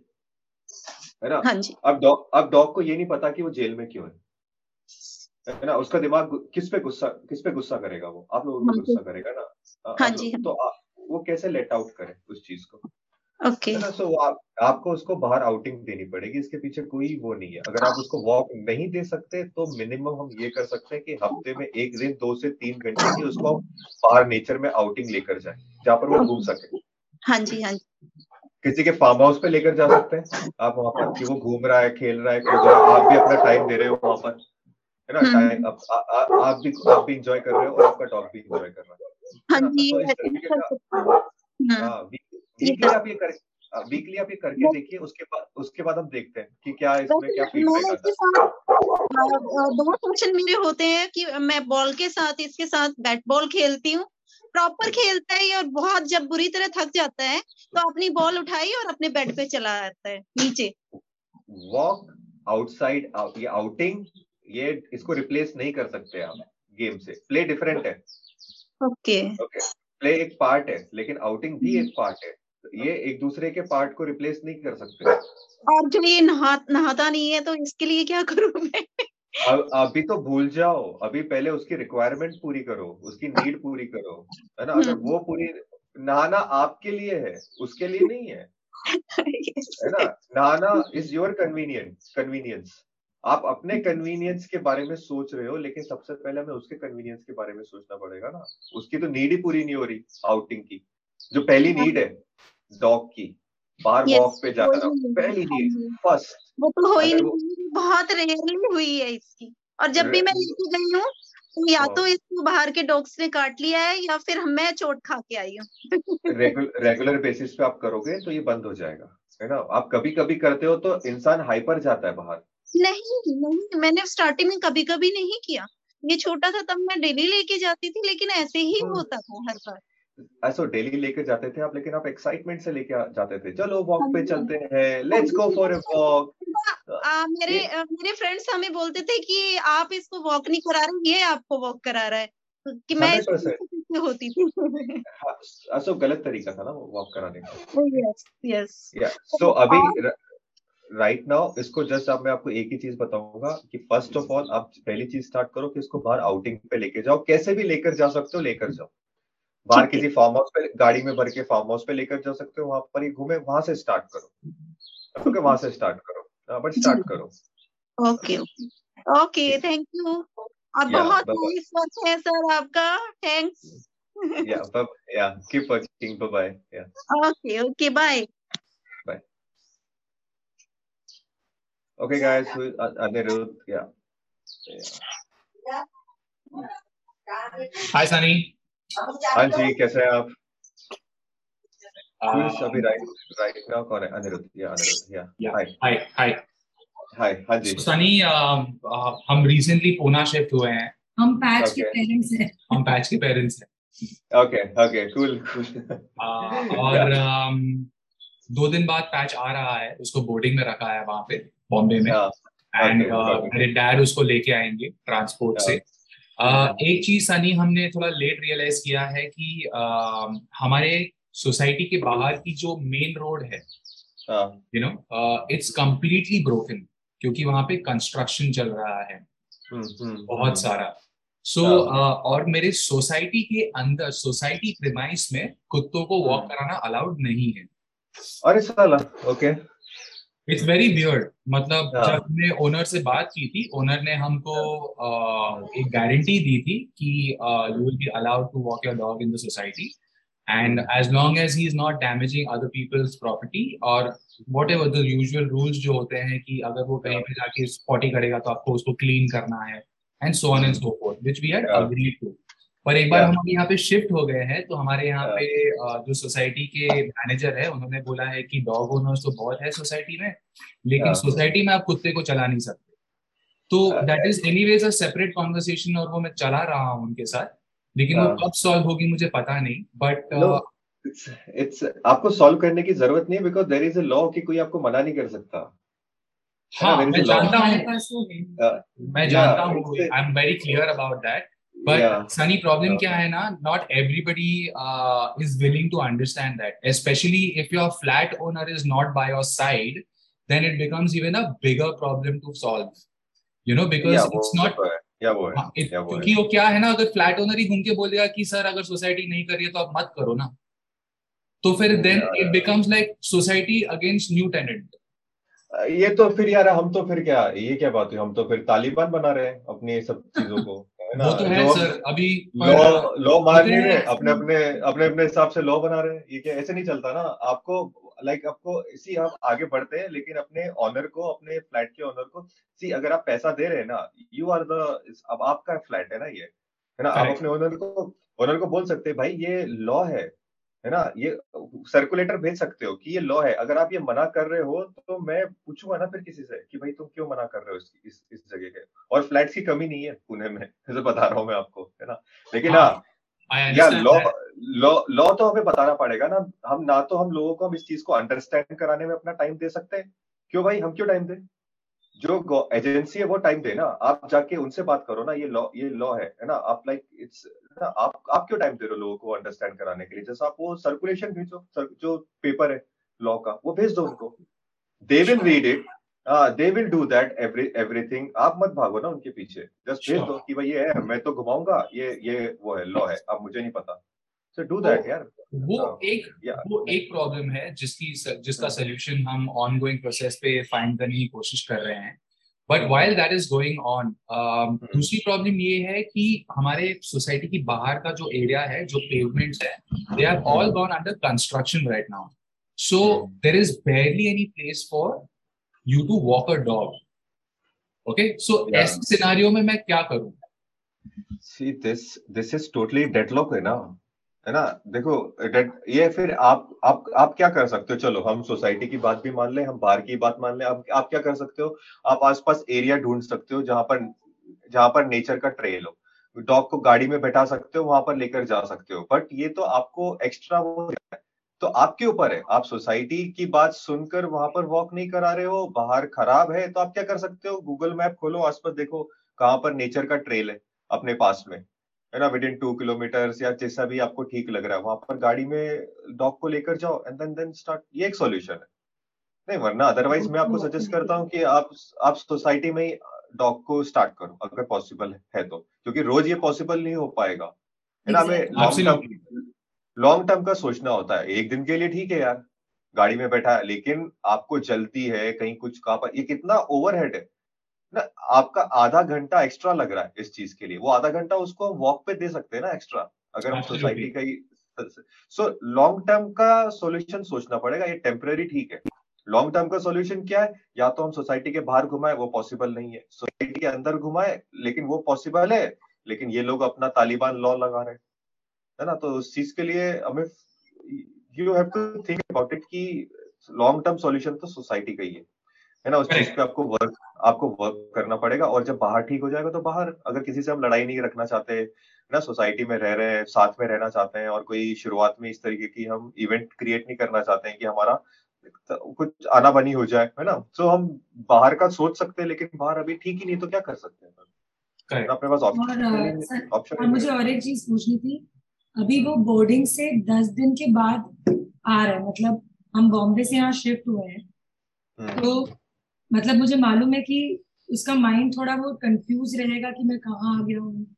है ना? हाँ अब डॉग अब डॉग को ये नहीं पता कि वो जेल में क्यों है। है ना? उसका दिमाग किस पे गुस्सा किस पे गुस्सा करेगा वो? आप लोगों को हाँ गुस्सा करेगा ना? हाँ जी तो आ, वो कैसे लेट आउट करे उस चीज़ को? Okay okay. सो आप आपको उसको बाहर आउटिंग देनी पड़ेगी इसके पीछे कोई वो नहीं है। अगर आप उसको वॉक नहीं दे सकते तो मिनिमम हम ये कर सकते हैं कि हफ़्ते में एक दिन दो से तीन घंटे की उसको बाहर नेचर में आउटिंग लेकर जाए जहाँ पर वो घूम सके। हाँ जी हाँ जी। किसी के फार्म हाउस पे लेकर जा सकते हैं। आप वहाँ पर कि वो घूम रहा है खेल रहा है आप भी अपना टाइम दे रहे हो वहाँ पर है ना? टाइम आप आप भी आप भी इंजॉय कर रहे हो और आपका डॉग भी इंजॉय कर रहा है। हाँ जी हाँ। वीकली आप ये कर वीकली आप ये करके देखिए उसके बाद उसके बाद हम देखते हैं कि क्या इसमें क्या फीडबैक आता है। दो क्वेश्चन मेरे होते हैं कि मैं बॉल के साथ इसके साथ बैट बॉल खेलती हूँ। प्रॉपर खेलता है और बहुत जब बुरी तरह थक जाता है तो अपनी बॉल उठाई और अपने बेड पे चला जाता है नीचे। वॉक आउटसाइड ये आउटिंग ये इसको रिप्लेस नहीं कर सकते आप गेम से। प्ले डिफरेंट है। ओके ओके प्ले एक पार्ट है लेकिन आउटिंग भी एक पार्ट है। ये एक दूसरे के पार्ट को रिप्लेस नहीं कर सकते। और जो ये नहा नहाता नहीं है तो इसके लिए क्या करूँ मैं? अब अभी तो भूल जाओ। अभी पहले उसकी रिक्वायरमेंट पूरी करो उसकी नीड पूरी करो है ना? अगर हम्म। वो पूरी नहाना आपके लिए है उसके लिए नहीं है है ना? नहाना इज़ योर कन्वीनियंस कन्वीनियंस आप अपने कन्वीनियंस के बारे में सोच रहे हो लेकिन सबसे पहले हमें उसके कन्वीनियंस के बारे में सोचना पड़ेगा ना। उसकी तो नीड ही पूरी नहीं हो रही आउटिंग की। जो पहली नीड है। डॉग की बाहर वॉक पे जा रहा हूँ। पहली नीड फ़र्स्ट वो तो हो ही नहीं बहुत रेयरली हुई है इसकी। और जब भी मैं लेके गई हूँ तो या तो इसको बाहर के डॉग्स ने काट लिया है या फिर मैं चोट खा के आई हूँ। रेगुलर बेसिस पे आप करोगे तो ये बंद हो जाएगा है ना? आप कभी कभी करते हो तो इंसान हाइपर जाता है बाहर। नहीं नहीं मैंने स्टार्टिंग में कभी कभी नहीं किया। ये छोटा था तब मैं डेली लेके जाती थी लेकिन ऐसे ही हाँ। होता था हर बार। ऐसा डेली लेकर जाते थे आप लेकिन आप एक्साइटमेंट से लेके जाते थे। चलो वॉक पे हाँ चलते हैं। Let's go for a walk मेरे मेरे फ्रेंड्स हमें बोलते थे कि आप इसको वॉक नहीं करा रहे ये आपको वॉक करा रहा है। तो कि मैं होती थी। हाँ, गलत तरीका था ना वॉक कराने का। यस यस सो अभी राइट नाउ इसको जस्ट अब मैं आपको एक ही चीज़ बताऊँगा कि फ़र्स्ट ऑफ़ ऑल आप पहली चीज़ स्टार्ट करो कि इसको बाहर आउटिंग पे लेके जाओ। कैसे भी लेकर जा सकते हो लेकर जाओ। बाहर किसी फार्म हाउस पे गाड़ी में भर के फार्म हाउस पे लेकर जा सकते हो वहाँ पर ही घूमे वहाँ से स्टार्ट करो। ओके वहाँ से स्टार्ट करो। बट स्टार्ट करो। Okay okay. थैंक यू और बहुत नाइस वर्क है सर आपका। Thanks yeah but yeah keep working bye bye yeah okay okay bye bye okay guys Anirudh yeah, yeah. hi Sunny. हाँ जी कैसे हैं आप? अभी राइट राइट नाउ कौन है अनिरुद्ध या अनिरुद्ध या हाय। हाय हाय। हाय हाँ जी। सनी हम रिसेंटली पूना शिफ्ट हुए हैं। हम पैच के पेरेंट्स हैं। हम पैच के पेरेंट्स हैं। ओके ओके कूल और um, दो दिन बाद पैच आ रहा है। उसको बोर्डिंग में रखा है वहाँ पे बॉम्बे में। एंड मेरे डैड उसको लेके आएँगे ट्रांसपोर्ट से। एक चीज़ सनी हमने थोड़ा लेट रियलाइज़ किया है कि uh, हमारे सोसाइटी के बाहर की जो मेन रोड है you know it's completely broken क्योंकि वहाँ पे कंस्ट्रक्शन चल रहा है। हम्म, हम्म, बहुत हम्म। सारा। सो so, uh, और मेरे सोसाइटी के अंदर सोसाइटी प्रिमाइस में कुत्तों को वॉक कराना अलाउड नहीं है। अरे साला ओके इट्स वेरी बियर्ड मतलब yeah. जब हमने ओनर से बात की थी ओनर ने हमको uh, एक गारंटी दी थी कि you will be allowed to walk your dog in the society and as long as he is not damaging other people's property और whatever the usual rules जो होते हैं कि अगर वो कहीं पे जाके स्पॉटी करेगा तो आपको उसको क्लीन करना है and so on and so forth which we had agreed to पर एक बार हम अभी यहाँ पे शिफ्ट हो गए हैं तो हमारे यहाँ पे जो सोसाइटी के मैनेजर है उन्होंने बोला है कि डॉग ओनर्स तो बहुत है सोसाइटी में लेकिन सोसाइटी में आप कुत्ते को चला नहीं सकते। तो that is anyways a separate conversation और वो मैं चला रहा हूँ उनके साथ लेकिन वो कब सॉल्व होगी मुझे पता नहीं बट इट्स इट्स आपको सॉल्व करने की ज़रूरत नहीं है because there is a law कि कोई आपको मना नहीं कर सकता। हाँ मैं जानता हूँ। मैं जानता हूँ I am very clear about that But Sunny, problem kya hai na? Not everybody uh, is willing to understand that. Especially if your flat owner is not by your side, then it becomes even a bigger problem to solve. You know, because yeah, it's not. या वो है क्योंकि वो क्या है ना अगर flat owner ही घूम के बोल देगा कि सर अगर सोसाइटी नहीं कर रही है तो आप मत करो ना तो फिर then it becomes like society against new tenant ये तो फिर यार हम तो फिर क्या ये क्या बात है हम तो फिर तालिबान बना रहे हैं अपनी सब चीज़ों को वो तो है सर अभी लॉ लॉ मान रहे अपने अपने अपने अपने हिसाब से लॉ बना रहे हैं। ये क्या ऐसे नहीं चलता ना? आपको लाइक आपको इसी आप आगे बढ़ते हैं लेकिन अपने ऑनर को अपने फ्लैट के ऑनर को सी अगर आप पैसा दे रहे हैं ना यू आर द अब आपका फ्लैट है ना ये है ना? आप अपने ओनर को ओनर को बोल सकते हैं भाई ये लॉ है है ना? ये सर्कुलेटर भेज सकते हो कि ये लॉ है। अगर आप ये मना कर रहे हो तो मैं पूछूँगा ना फिर किसी से कि भाई तुम क्यों मना कर रहे हो इस इस, इस जगह के? और फ्लैट्स की कमी नहीं है पुणे में जैसे बता रहा हूँ मैं आपको है ना? लेकिन हाँ, हाँ या लॉ लॉ लॉ तो हमें बताना पड़ेगा ना। हम ना तो हम लोगों को हम इस चीज़ को अंडरस्टैंड कराने में अपना टाइम दे सकते हैं। क्यों भाई? हम क्यों टाइम दे? जो एजेंसी है वो टाइम दे ना। आप जाके उनसे बात करो ना ये लॉ ये लॉ है है ना? आप लाइक इट्स ना आप आप क्यों टाइम दे रहे हो लोगों को अंडरस्टैंड कराने के लिए? जैसे आप वो सर्कुलेशन भेजो जो पेपर है लॉ का वो भेज दो उनको। They will read it they will do that every everything आप मत भागो ना उनके पीछे। जस्ट भेज दो कि भाई ये है मैं तो घुमाऊँगा ये ये वो है लॉ है अब मुझे नहीं पता। सो डू दैट यार। वो एक वो एक प्रॉब्लम है जिसकी जिसका सोल्यूशन हम ऑनगोइंग प्रोसेस पे फाइंड करने की कोशिश कर रहे हैं। But while that is going on दूसरी प्रॉब्लम ये है कि हमारे सोसाइटी की बाहर का जो एरिया है जो पेवमेंट्स है they are all gone under construction right now so there is barely any place for you to walk a dog okay so ऐसे सिनारियो में मैं क्या करूँ? See this this is totally deadlock है ना। है ना? देखो ये फिर आप आप आप क्या कर सकते हो? चलो, हम सोसाइटी की बात भी मान ले, हम बाहर की बात मान ले, आप आप क्या कर सकते हो? आप आसपास एरिया ढूंढ सकते हो जहाँ पर जहाँ पर नेचर का ट्रेल हो। डॉग को गाड़ी में बैठा सकते हो, वहाँ पर लेकर जा सकते हो। बट ये तो आपको एक्स्ट्रा वो तो आपके ऊपर है। आप सोसाइटी की बात सुनकर वहाँ पर वॉक नहीं करा रहे हो, बाहर खराब है तो आप क्या कर सकते हो? गूगल मैप खोलो, आसपास देखो कहाँ पर नेचर का ट्रेल है, अपने पास में। है ना विद इन टू किलोमीटर या जैसा भी आपको ठीक लग रहा है वहाँ पर गाड़ी में डॉग को लेकर जाओ एंड देन देन स्टार्ट ये एक सॉल्यूशन है। नहीं वरना अदरवाइज़ मैं आपको सजेस्ट करता हूँ कि आप आप सोसाइटी में ही डॉग को स्टार्ट करो अगर पॉसिबल है तो। क्योंकि रोज ये पॉसिबल नहीं हो पाएगा। है ना हमें लॉन्ग टर्म लॉन्ग टर्म का सोचना होता है। एक दिन के लिए ठीक है यार गाड़ी में बैठा है लेकिन आपको जलती है कहीं कुछ कहा पर ये कितना ओवरहेड है। ना आपका आधा घंटा एक्स्ट्रा लग रहा है इस चीज़ के लिए। वो आधा घंटा उसको हम वॉक पे दे सकते हैं ना एक्स्ट्रा अगर हम सोसाइटी का ही सो लॉन्ग टर्म का सोल्यूशन सोचना पड़ेगा ये टेम्पररी ठीक है। लॉन्ग टर्म का सोल्यूशन क्या है? या तो हम सोसाइटी के बाहर घुमाए वो पॉसिबल नहीं है। सोसाइटी के अंदर घुमाए लेकिन वो पॉसिबल है लेकिन ये लोग अपना तालिबान लॉ लगा रहे है। ना? तो उस चीज़ के लिए हमें you have to think about it कि लॉन्ग टर्म सॉल्यूशन तो सोसाइटी का ही है। है ना? उस चीज़ पे आपको वर्क आपको वर्क करना पड़ेगा और जब बाहर ठीक हो जाएगा तो बाहर अगर किसी से हम लड़ाई नहीं रखना चाहते ना सोसाइटी में रह रहे हैं साथ में रहना चाहते हैं और कोई शुरुआत में इस तरीके की हम इवेंट क्रिएट नहीं करना चाहते हैं कि हमारा कुछ आना बनी हो जाए है ना? तो हम बाहर का सोच सकते हैं लेकिन बाहर अभी ठीक ही नहीं तो क्या कर सकते हैं? अपने पास ऑप्शन ऑप्शन मुझे और एक चीज़ पूछनी थी अभी वो बोर्डिंग से दस दिन के बाद आ रहा है मतलब हम बॉम्बे से यहाँ शिफ्ट हुए हैं हम्म। तो मतलब मुझे मालूम है कि उसका माइंड थोड़ा बहुत कंफ्यूज रहेगा कि मैं कहाँ आ गया हूँ।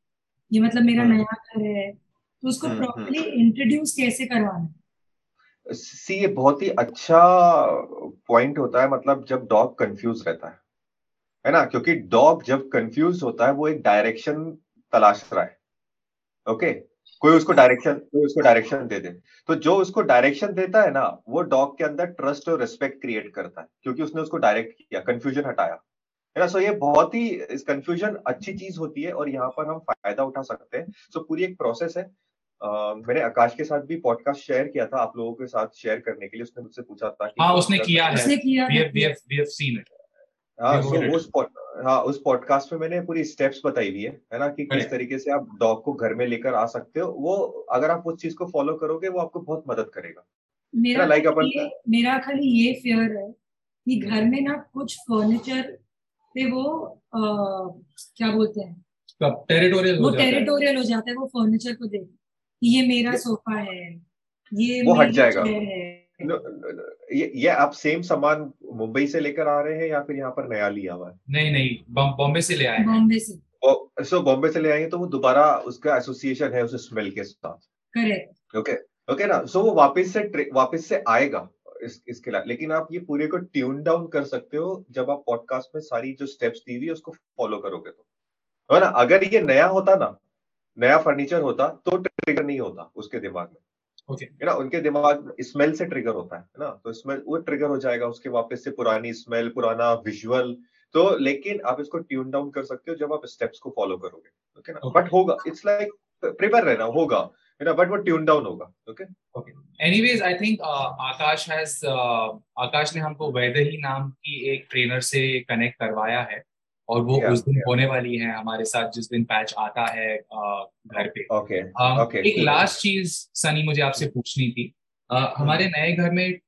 ये मतलब मेरा हम्म। नया घर है। तो उसको प्रॉपरली हम्म, इंट्रोड्यूस हम्म। कैसे करवाना सी ये बहुत ही अच्छा पॉइंट होता है मतलब जब डॉग कंफ्यूज रहता है। है ना? क्योंकि डॉग जब कंफ्यूज होता है वो एक डायरेक्शन तलाश रहा है। ओके कोई उसको डायरेक्शन कोई उसको डायरेक्शन दे दे। तो जो उसको डायरेक्शन देता है ना वो डॉग के अंदर ट्रस्ट और रिस्पेक्ट क्रिएट करता है क्योंकि उसने उसको डायरेक्ट किया कंफ्यूजन हटाया। है ना? सो ये बहुत ही इस कंफ्यूजन अच्छी चीज़ होती है और यहाँ पर हम फ़ायदा उठा सकते हैं। सो पूरी एक प्रोसेस है। Uh, मैंने आकाश के साथ भी पॉडकास्ट शेयर किया था आप लोगों के साथ शेयर करने के लिए उसने मुझसे पूछा था कि हाँ उसने किया है। उसने किया we have, we have, we have seen it. हाँ उस हाँ उस पॉडकास्ट में मैंने पूरी स्टेप्स बताई हुई है है ना कि किस तरीके से आप डॉग को घर में लेकर आ सकते हो वो अगर आप उस चीज़ को फॉलो करोगे वो आपको बहुत मदद करेगा। मेरा लाइक अपन मेरा खाली ये फियर है कि घर में ना कुछ फर्नीचर पे वो आ, क्या बोलते हैं? टेरिटोरियल वो टेरिटोरियल हो। जाता है वो फर्नीचर को देख। ये मेरा सोफा है ये वो हट जाएगा। है ये ये आप सेम सामान मुंबई से लेकर आ रहे हैं या फिर यहाँ पर नया लिया हुआ है? नहीं नहीं बॉम्बे से ले आए बॉम्बे से। सो बॉम्बे से ले आएँगे तो वो दोबारा उसका एसोसिएशन है उस स्मेल के साथ। करेक्ट ओके ओके ना? सो वो वापस से वापस से आएगा इस, इसके लिए। लेकिन आप ये पूरे को ट्यून डाउन कर सकते हो जब आप पॉडकास्ट में सारी जो स्टेप्स दी हुई उसको फॉलो करोगे तो। है ना? अगर ये नया होता ना नया फर्नीचर होता तो ट्रिगर नहीं होता उसके दिमाग में। Okay. ना उनके दिमाग स्मेल से ट्रिगर होता है ना? तो स्मेल वो ट्रिगर हो जाएगा उसके वापस से पुरानी स्मेल पुराना विजुअल तो लेकिन आप इसको ट्यून डाउन कर सकते हो जब आप स्टेप्स को फॉलो करोगे ओके ना? बट होगा इट्स लाइक प्रिपेयर रहना होगा है ना? बट वो ट्यून डाउन होगा okay okay anyways I think Akash has Akash ने हमको वैदही नाम की एक ट्रेनर से कनेक्ट करवाया है। और वो yeah, उस दिन yeah. होने वाली है हमारे साथ जिस दिन पैच आता है घर पे okay, uh, okay, एक लास्ट चीज़ सनी मुझे आपसे पूछनी थी uh, हमारे नए घर में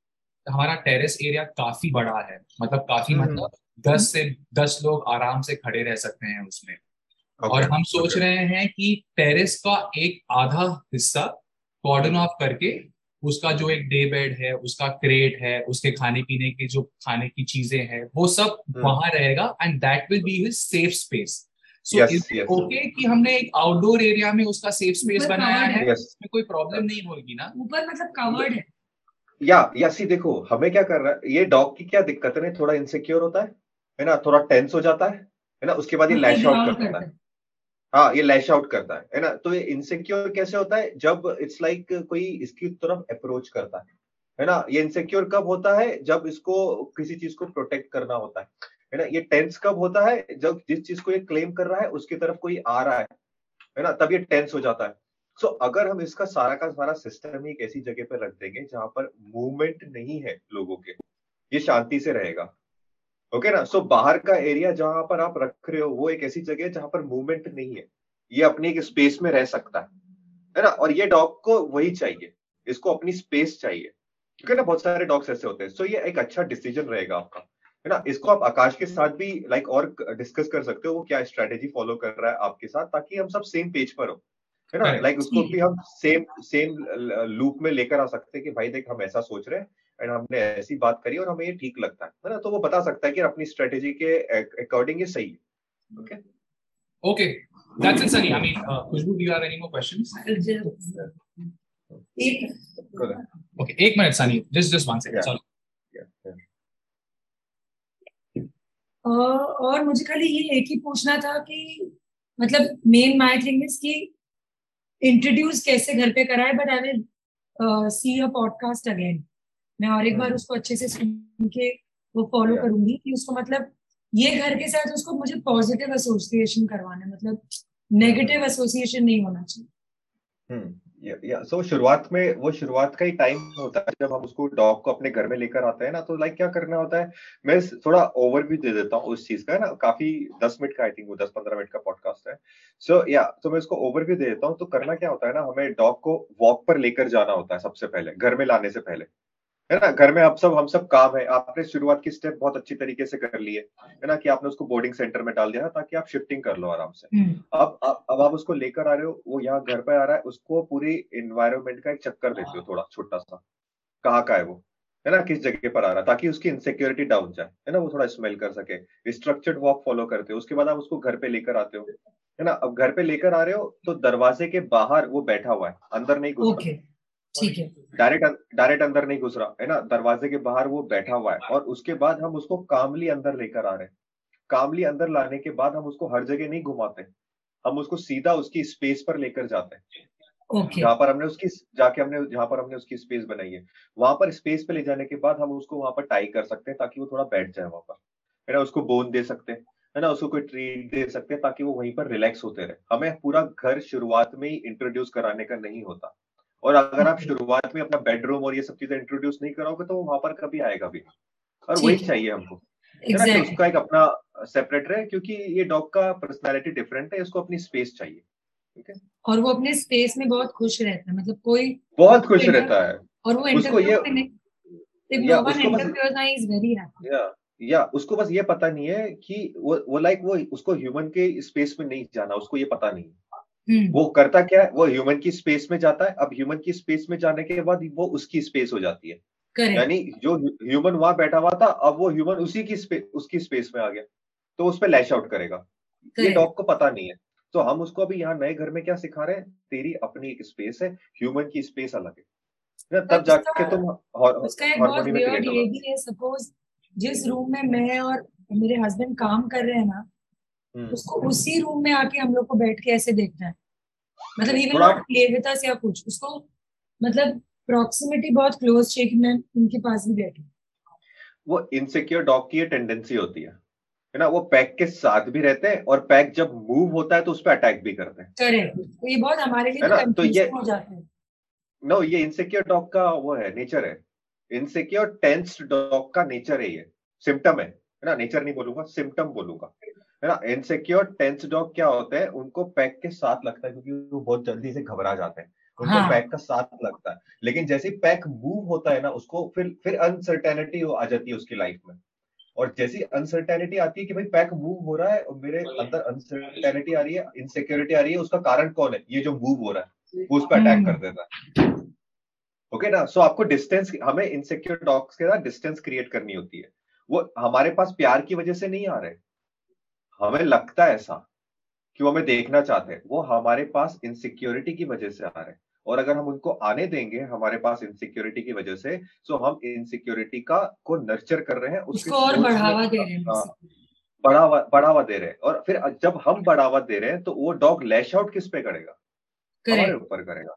हमारा टेरेस एरिया काफ़ी बड़ा है मतलब काफ़ी mm-hmm. मतलब दस से दस लोग आराम से खड़े रह सकते हैं उसमें okay, और हम सोच okay. रहे हैं कि टेरेस का एक आधा हिस्सा कॉर्डन ऑफ़ करके उसका जो एक डे बेड है उसका क्रेट है उसके खाने पीने के जो खाने की चीज़ें हैं वो सब hmm. वहाँ रहेगा and that will be his safe space so okay कि हमने एक आउटडोर एरिया में उसका सेफ़ स्पेस बनाया है? yes. उसमें कोई प्रॉब्लम नहीं होगी ना? ऊपर मतलब कवर्ड है। या या सी देखो हमें क्या कर रहा है? ये डॉग की क्या दिक्कत है? थोड़ा इनसिक्योर होता है है ना? थोड़ा टेंस हो जाता है है ना? उसके बाद ये लैश आउट करता है। हाँ ये लैश आउट करता है है ना? तो ये इनसिक्योर कैसे होता है? जब इट्स लाइक like कोई इसकी तरफ़ अप्रोच करता है है ना? ये इनसिक्योर कब होता है? जब इसको किसी चीज़ को प्रोटेक्ट करना होता है है ना? ये टेंस कब होता है? जब जिस चीज़ को ये क्लेम कर रहा है उसकी तरफ़ कोई आ रहा है है ना? तब ये टेंस हो जाता है। सो so, अगर हम इसका सारा का सारा सिस्टम ही एक ऐसी जगह पर रख देंगे जहाँ पर मूवमेंट नहीं है लोगों के ये शांति से रहेगा। ओके ना? सो बाहर का एरिया जहाँ पर आप रख रहे हो, वो एक ऐसी जगह है जहाँ पर मूवमेंट नहीं है। ये अपनी एक स्पेस में रह सकता है। है ना? और ये डॉग को वही चाहिए। इसको अपनी स्पेस चाहिए। क्योंकि ना बहुत सारे डॉग्स ऐसे होते हैं। सो ये एक अच्छा डिसीज़न रहेगा आपका। है ना? इसको आप आकाश के साथ भी लाइक और डिस्कस कर सकते हो, वो क्या स्ट्रेटेजी फॉलो कर रहा है आपके साथ, ताकि हम सब सेम पेज पर हो। है ना? लाइक उसको भी हम सेम सेम लूप में लेकर आ सकते हैं कि भाई देख हम ऐसा सोच रहे हैं एंड हमने ऐसी बात करी और हमें ये ठीक लगता है ना? तो वो बता सकता है कि अपनी स्ट्रेटेजी के अकॉर्डिंग ये सही है। Okay okay that's it Sunny I mean Khushboo do you have any more questions okay एक minute Sunny just just one second sorry और मुझे खाली ये एक ही पूछना था कि मतलब मेन माय थिंग इज़ कि इंट्रोड्यूस कैसे घर पे कराए but I will see a podcast again मैं और एक बार. उसको अच्छे से सुन के वो फॉलो करूँगी कि उसको मतलब ये घर के साथ उसको मुझे पॉजिटिव एसोसिएशन करवाना मतलब नेगेटिव एसोसिएशन नहीं होना चाहिए hmm. या सो शुरुआत में, वो शुरुआत का ही टाइम होता है जब हम उसको डॉग को अपने घर में लेकर आते हैं ना तो लाइक क्या करना होता है? मैं थोड़ा ओवरव्यू दे देता हूँ उस चीज़ का ना? काफ़ी दस मिनट का आई थिंक वो दस पंद्रह मिनट का पॉडकास्ट है। सो या तो मैं इसको ओवरव्यू दे देता हूँ तो करना क्या होता है ना, हमें डॉग को वॉक पर लेकर जाना होता है सबसे पहले, घर में लाने से पहले। है ना? घर में अब सब हम सब काम है। आपने शुरुआत की स्टेप बहुत अच्छी तरीके से कर ली है। है ना कि आपने उसको बोर्डिंग सेंटर में डाल दिया ताकि आप शिफ्टिंग कर लो आराम से। हम्म। अब अब आप उसको लेकर आ रहे हो वो यहाँ घर पे आ रहा है उसको पूरी इन्वायरमेंट का एक चक्कर देते हो। थोड़ा छोटा सा। कहाँ का है वो? है ना? किस जगह पर आ रहा है? ताकि उसकी इनसिक्योरिटी डाउन जाए। है ना? वो थोड़ा स्मेल कर सके। स्ट्रक्चर्ड वॉक फॉलो करते हो। उसके बाद आप उसको घर पे लेकर आते हो। है ना? अब घर पे लेकर आ रहे हो तो दरवाजे के बाहर वो बैठा हुआ है। अंदर नहीं घुस। Okay. ठीक है। डायरेक्ट डायरेक्ट अंदर नहीं घुस रहा है ना? दरवाजे के बाहर वो बैठा हुआ है। और उसके बाद हम उसको कामली अंदर लेकर आ रहे हैं। कामली अंदर लाने के बाद हम उसको हर जगह नहीं घुमाते। हम उसको सीधा उसकी स्पेस पर लेकर जाते हैं। Okay. जहाँ पर हमने उसकी जाके हमने जहाँ पर हमने उसकी स्पेस बनाई है। वहाँ पर स्पेस पे ले जाने के बाद हम उसको वहाँ पर टाई कर सकते हैं ताकि वो थोड़ा बैठ जाए वहाँ पर। है ना? उसको बोन दे सकते हैं। है ना? उसको कोई ट्रीट दे सकते हैं ताकि वो वहीं पर रिलैक्स होते रहे। हमें पूरा घर शुरुआत में ही इंट्रोड्यूस कराने का नहीं होता। और अगर आप शुरुआत में अपना बेडरूम और ये सब चीज़ें इंट्रोड्यूस नहीं करोगे तो वहाँ पर कभी आएगा भी और वही चाहिए हमको। exactly. उसका एक अपना सेपरेट रहे क्योंकि ये डॉग का पर्सनालिटी डिफरेंट है इसको अपनी स्पेस चाहिए ठीक है? और वो अपने स्पेस में बहुत खुश रहता है मतलब कोई बहुत खुश रहता है। और वो उसको ये या, उसको बस, या, या उसको बस ये पता नहीं है कि वो वो लाइक वो उसको ह्यूमन के स्पेस में नहीं जाना उसको ये पता नहीं है। वो करता क्या है? वो ह्यूमन की स्पेस में जाता है। अब ह्यूमन की स्पेस में जाने के बाद वो उसकी स्पेस हो जाती है। यानी जो ह्यूमन वहाँ बैठा हुआ था अब वो ह्यूमन उसी की स्पेस उसकी स्पेस में आ गया। तो उस पर लैश आउट करेगा। ये डॉग को पता नहीं है। तो हम उसको अभी यहाँ नए घर में क्या सिखा रहे हैं? तेरी अपनी एक स्पेस है। ह्यूमन की स्पेस अलग है। तब जाके तुम हार्मोनी में सपोज़ जिस रूम में मैं और मेरे हस्बैंड काम कर रहे हैं ना हम्म। उसको उसी रूम में आके हम लोग को बैठ के ऐसे देखना है। मतलब even not play with us या कुछ उसको मतलब प्रॉक्सिमिटी बहुत क्लोज चाहिए कि मैं इनके पास भी बैठूं। वो इनसिक्योर डॉग की टेंडेंसी होती है। है ना? वो पैक के साथ भी रहते हैं और पैक जब मूव होता है तो उस पर अटैक भी करते हैं। करेक्ट तो ये बहुत हमारे लिए है तो ये हो जाता है। नो ये इनसिक्योर डॉग का वो है नेचर है। इनसिक्योर टेंस्ड डॉग का नेचर है ये। सिम्टम है। ना? नेचर नहीं बोलूँगा सिम्टम बोलूँगा। है ना? इनसिक्योर टेंस डॉग क्या होते हैं? उनको पैक के साथ लगता है क्योंकि वो बहुत जल्दी से घबरा जाते हैं। उनको हाँ. पैक का साथ लगता है। लेकिन जैसे पैक मूव होता है ना उसको फिर फिर अनसर्टेनिटी आ जाती है उसकी लाइफ में। और जैसी अनसर्टेनिटी आती है कि भाई पैक मूव हो रहा है और मेरे अंदर अनसर्टेनिटी आ रही है इनसिक्योरिटी आ रही है उसका कारण कौन है? ये जो मूव हो रहा है वो उस पर अटैक कर देता है। ओके ना? सो आपको डिस्टेंस हमें इनसिक्योर डॉग्स के साथ डिस्टेंस क्रिएट करनी होती है। वो हमारे पास प्यार की वजह से नहीं आ रहे। हमें लगता है ऐसा कि वो हमें देखना चाहते हैं। वो हमारे पास इनसिक्योरिटी की वजह से आ रहे हैं। और अगर हम उनको आने देंगे हमारे पास इनसिक्योरिटी की वजह से तो हम इनसिक्योरिटी का को नर्चर कर रहे हैं उसको और बढ़ावा दे रहे हैं हाँ, बढ़ावा बढ़ावा दे रहे हैं। और फिर जब हम बढ़ावा दे रहे हैं तो वो डॉग लैश आउट किस पे करेगा। हमारे ऊपर करेगा।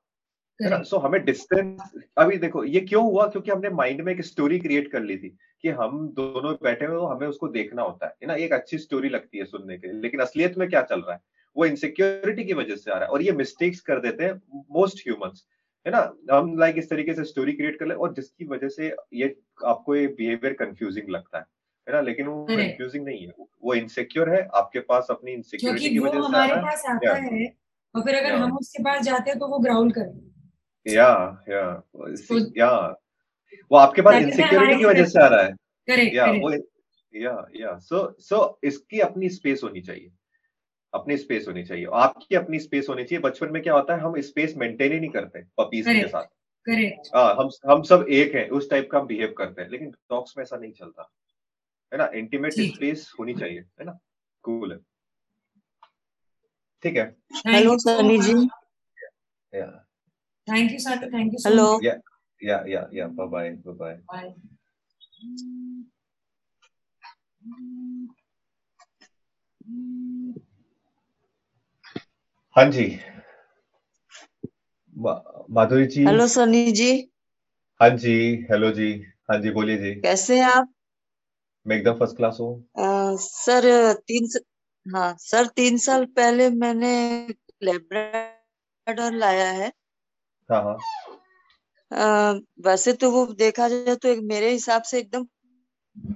है ना? सो हमें डिस्टेंस अभी देखो ये क्यों हुआ? क्योंकि हमने माइंड में एक स्टोरी क्रिएट कर ली थी कि हम दोनों बैठे हुए हमें उसको देखना होता है। ना? एक अच्छी स्टोरी लगती है सुनने के लिए। लेकिन असलियत में क्या चल रहा है? वो इनसिक्योरिटी की वजह से आ रहा है। और ये मिस्टेक्स कर देते हैं मोस्ट ह्यूमंस है ना? हम लाइक इस तरीके से स्टोरी क्रिएट कर ले और जिसकी वजह से ये आपको ये बिहेवियर कंफ्यूजिंग लगता है। है ना? लेकिन वो कंफ्यूजिंग नहीं है। वो इनसिक्योर है आपके पास अपनी इनसिक्योरिटी की वजह से हमारे पास आता है और फिर अगर हम उसके पास जाते हैं तो वो ग्राउल करेंगे। या या या। वो आपके पास इनसिक्योरिटी की वजह से आ रहा है। करेक्ट या वो या या। सो सो इसकी अपनी स्पेस होनी चाहिए। अपनी स्पेस होनी चाहिए। आपकी अपनी स्पेस होनी चाहिए। बचपन में क्या होता है हम स्पेस मेंटेन ही नहीं करते पपीज के साथ। करेक्ट हाँ हम हम सब एक हैं उस टाइप का हम बिहेव करते हैं लेकिन डॉग्स में ऐसा नहीं चलता। है ना? इंटीमेट स्पेस होनी चाहिए है ना? कूल है। ठीक है। Hello Sunny ji thank you sir thank you hello yeah yeah yeah या बाय बाय बाय बाय हाँ जी माधुरी जी हेलो सनी जी हाँ जी हेलो जी हाँ जी बोलिए जी कैसे हैं आप? मैं एकदम फ़र्स्ट क्लास हूँ। सर तीन हाँ सर तीन साल पहले मैंने लेब्राडोर लाया है। हाँ हाँ। आ, वैसे तो वो देखा जाए तो एक मेरे हिसाब से एकदम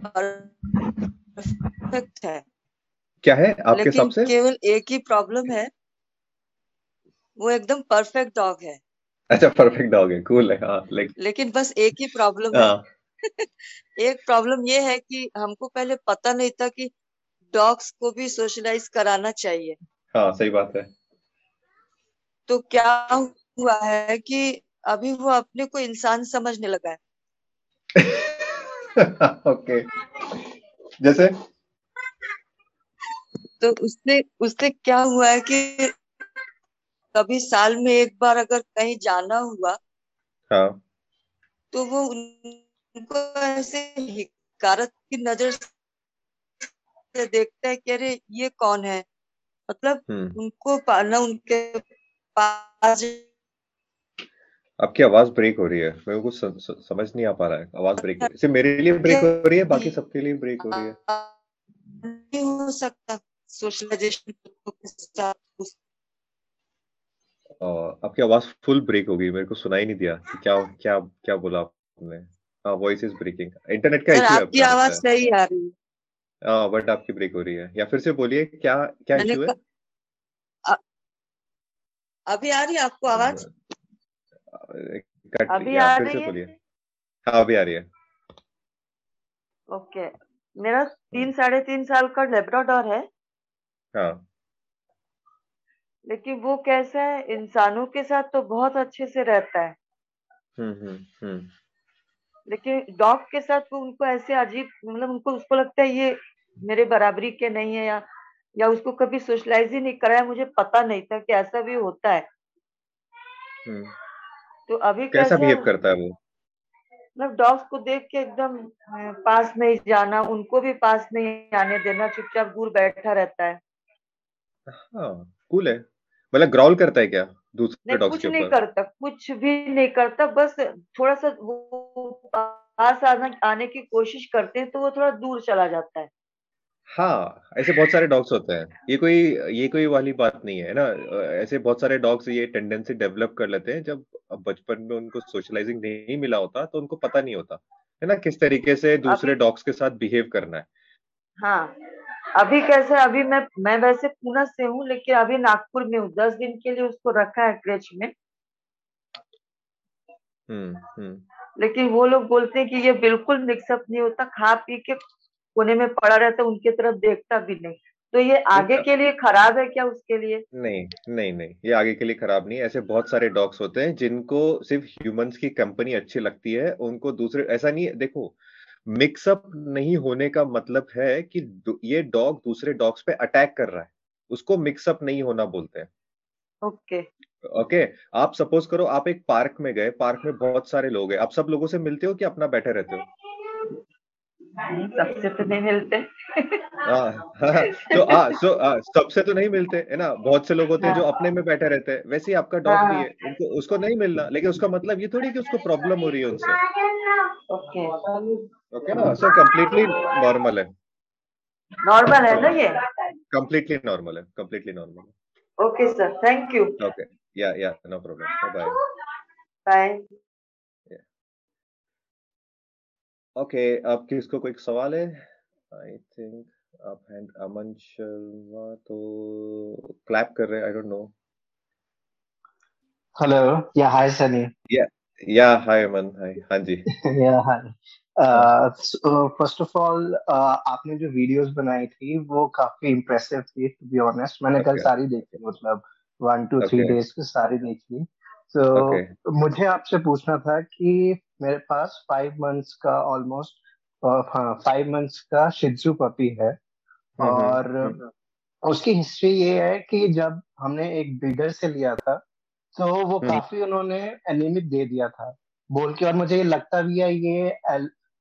परफेक्ट है। क्या है आपके हिसाब से? केवल एक ही प्रॉब्लम है। वो एकदम परफेक्ट डॉग है। अच्छा परफेक्ट डॉग है कूल है हाँ लाइक लेकिन बस एक ही प्रॉब्लम है। एक प्रॉब्लम ये है कि हमको पहले पता नहीं था कि डॉग्स को भी सोशलाइज कराना चाहिए। हाँ सही बात है। तो क्या हुआ है कि अभी वो अपने को इंसान समझने लगा है। ओके जैसे? तो उससे उससे क्या हुआ है कि कभी साल में एक बार अगर कहीं जाना हुआ हाँ। तो वो उनको ऐसे हिकारत की नज़र से देखता है कि अरे ये कौन है? मतलब उनको पाना उनके पास आपकी आवाज़ ब्रेक हो रही है? मेरे को समझ नहीं आ पा रहा है। आवाज़ ब्रेक हो रही है। सिर्फ़ मेरे लिए ब्रेक हो रही है बाकी सबके लिए ब्रेक हो रही है? नहीं हो सकता। सोशलाइजेशन आपकी आवाज़ फुल ब्रेक हो गई। मेरे को सुनाई नहीं दिया कि क्या क्या क्या बोला आपने। हाँ वॉइस इज़ ब्रेकिंग इंटरनेट का इशू है आपकी आवाज़ सही आ रही है। हाँ बट आपकी ब्रेक हो रही है। या फिर से बोलिए क्या क्या इशू है? अभी आ रही है आपको आवाज़? कट अभी आ रही है हाँ अभी आ रही है। ओके। मेरा तीन साढ़े तीन साल का लेब्राडोर है। हाँ। लेकिन वो कैसा है इंसानों के साथ तो बहुत अच्छे से रहता है। हम्म हम्म हम्म। लेकिन डॉग के साथ वो उनको ऐसे अजीब मतलब उनको उसको लगता है ये मेरे बराबरी के नहीं है या या उसको कभी सोशलाइज ही नहीं कराया मुझे पता नहीं था कि ऐसा भी होता है। तो अभी कैसा बिहेव करता है वो? मतलब डॉग्स को देख के एकदम पास नहीं जाना उनको भी पास नहीं आने देना चुपचाप दूर बैठा रहता है। हाँ कूल है। मतलब ग्राउल करता है क्या दूसरे डॉग्स कुछ नहीं करता कुछ भी नहीं करता बस थोड़ा सा वो पास आना आने की कोशिश करते हैं तो वो थोड़ा दूर चला जाता है। हाँ ऐसे बहुत सारे डॉग्स होते हैं। ये कोई ये कोई वाली बात नहीं है ना? ऐसे बहुत सारे डॉग्स ये टेंडेंसी डेवलप कर लेते हैं। जब बचपन में उनको सोशलाइजिंग नहीं मिला होता तो उनको पता नहीं होता है ना? किस तरीके से दूसरे डॉग्स के साथ बिहेव करना है। हाँ अभी कैसे अभी मैं मैं वैसे पूना से हूँ लेकिन अभी नागपुर में हूँ। दस दिन के लिए उसको रखा है क्रेच में। हम्म हम्म। लेकिन वो लोग बोलते हैं कि ये बिल्कुल मिक्सअप नहीं होता खा पी के कोने में पड़ा रहता है उनके तरफ़ देखता भी नहीं। तो ये आगे के लिए खराब है क्या उसके लिए? नहीं नहीं नहीं ये आगे के लिए खराब नहीं ऐसे बहुत सारे डॉग्स होते हैं जिनको सिर्फ़ ह्यूमंस की कंपनी अच्छी लगती है उनको दूसरे ऐसा नहीं देखो मिक्सअप नहीं होने का मतलब है कि ये डॉग दूसरे डॉग्स पे अटैक कर रहा है। उसको मिक्सअप नहीं होना बोलते हैं। ओके। ओके आप सपोज़ करो आप एक पार्क में गए पार्क में बहुत सारे लोग हैं। आप सब लोगों से मिलते हो कि अपना बैठे रहते हो? सबसे तो नहीं मिलते हाँ, हाँ तो आ, सो आ, सबसे तो नहीं मिलते है ना बहुत से लोग होते हैं जो अपने में बैठे रहते हैं वैसे ही आपका डॉग भी है उनको उसको नहीं मिलना लेकिन उसका मतलब ये थोड़ी कि उसको प्रॉब्लम हो रही है उनसे ओके ओके ना सो कम्प्लीटली नॉर्मल है नॉर्मल है ना ये कम्प्लीटली नॉर्मल है कम्प्लीटली नॉर्मल है Okay, sir. Thank you. Okay. Yeah, yeah. No problem. Bye-bye. Bye. Yeah. Okay. अब किसको कोई सवाल है? I think आप हैंड अमन शर्मा तो क्लैप कर रहे हैं. I don't know. Hello. Yeah. Hi, Sunny. Yeah. Yeah. Hi, Aman. Hi. हाँ जी. yeah. Hi. First of all आपने जो वीडियोस बनाई थी वो काफ़ी इम्प्रेसिव थी टू बी ऑनेस्ट मैंने okay. कल सारी देखी मतलब वन टू थ्री डेज़ की सारी देखी तो so, okay. मुझे आपसे पूछना था कि मेरे पास फाइव मंथ्स का ऑलमोस्ट हाँ फाइव मंथ्स का शिजू पपी है। हम्म, हम्म, और हम्म। उसकी हिस्ट्री ये है कि जब हमने एक ब्रीडर से लिया था तो वो काफ़ी उन्होंने एनिमिक दे दिया था। बोल के और मुझे ये लगता भी है ये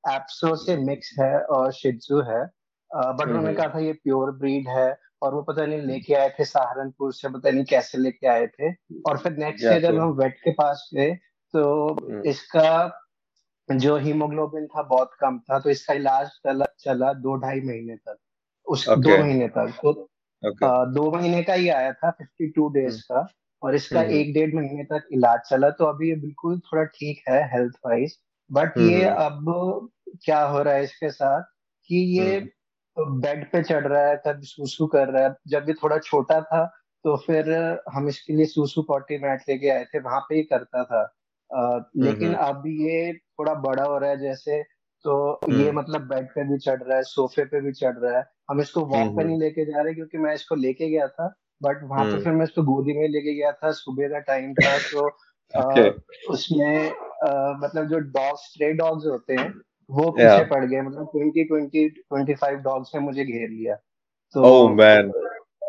एप्सो से मिक्स है और शिजू है। बट उन्होंने कहा था ये प्योर ब्रीड है और वो पता नहीं लेके आए थे सहारनपुर से पता नहीं कैसे लेके आए थे। और फिर नेक्स्ट डे जब हम वेट के पास गए तो इसका जो हीमोग्लोबिन था बहुत कम था तो इसका इलाज चला चला दो ढाई महीने तक। उस okay. दो महीने तक। तो okay. आ, दो महीने का ही आया था फिफ्टी टू डेज़ का और इसका एक डेढ़ महीने तक इलाज चला। तो अभी ये बिल्कुल थोड़ा ठीक है हेल्थ वाइज बट ये अब क्या हो रहा है इसके साथ कि ये बेड पे चढ़ रहा है कभी सूसू कर रहा है। जब ये थोड़ा छोटा था तो फिर हम इसके लिए सूसू पॉटी मैट लेके आए थे वहाँ पे ही करता था। लेकिन अब ये थोड़ा बड़ा हो रहा है जैसे तो ये मतलब बेड पे भी चढ़ रहा है सोफे पे भी चढ़ रहा है। हम इसको वॉक पे नहीं लेके जा रहे क्योंकि मैं इसको लेके गया था बट वहाँ पे फिर मैं इसको गोदी में लेके गया था सुबह का टाइम था तो okay. उसमें मतलब जो डॉग स्ट्रे डॉग्स होते हैं वो पीछे yeah. पड़ गए मतलब twenty twenty twenty five dogs ने मुझे घेर लिया। तो oh, man.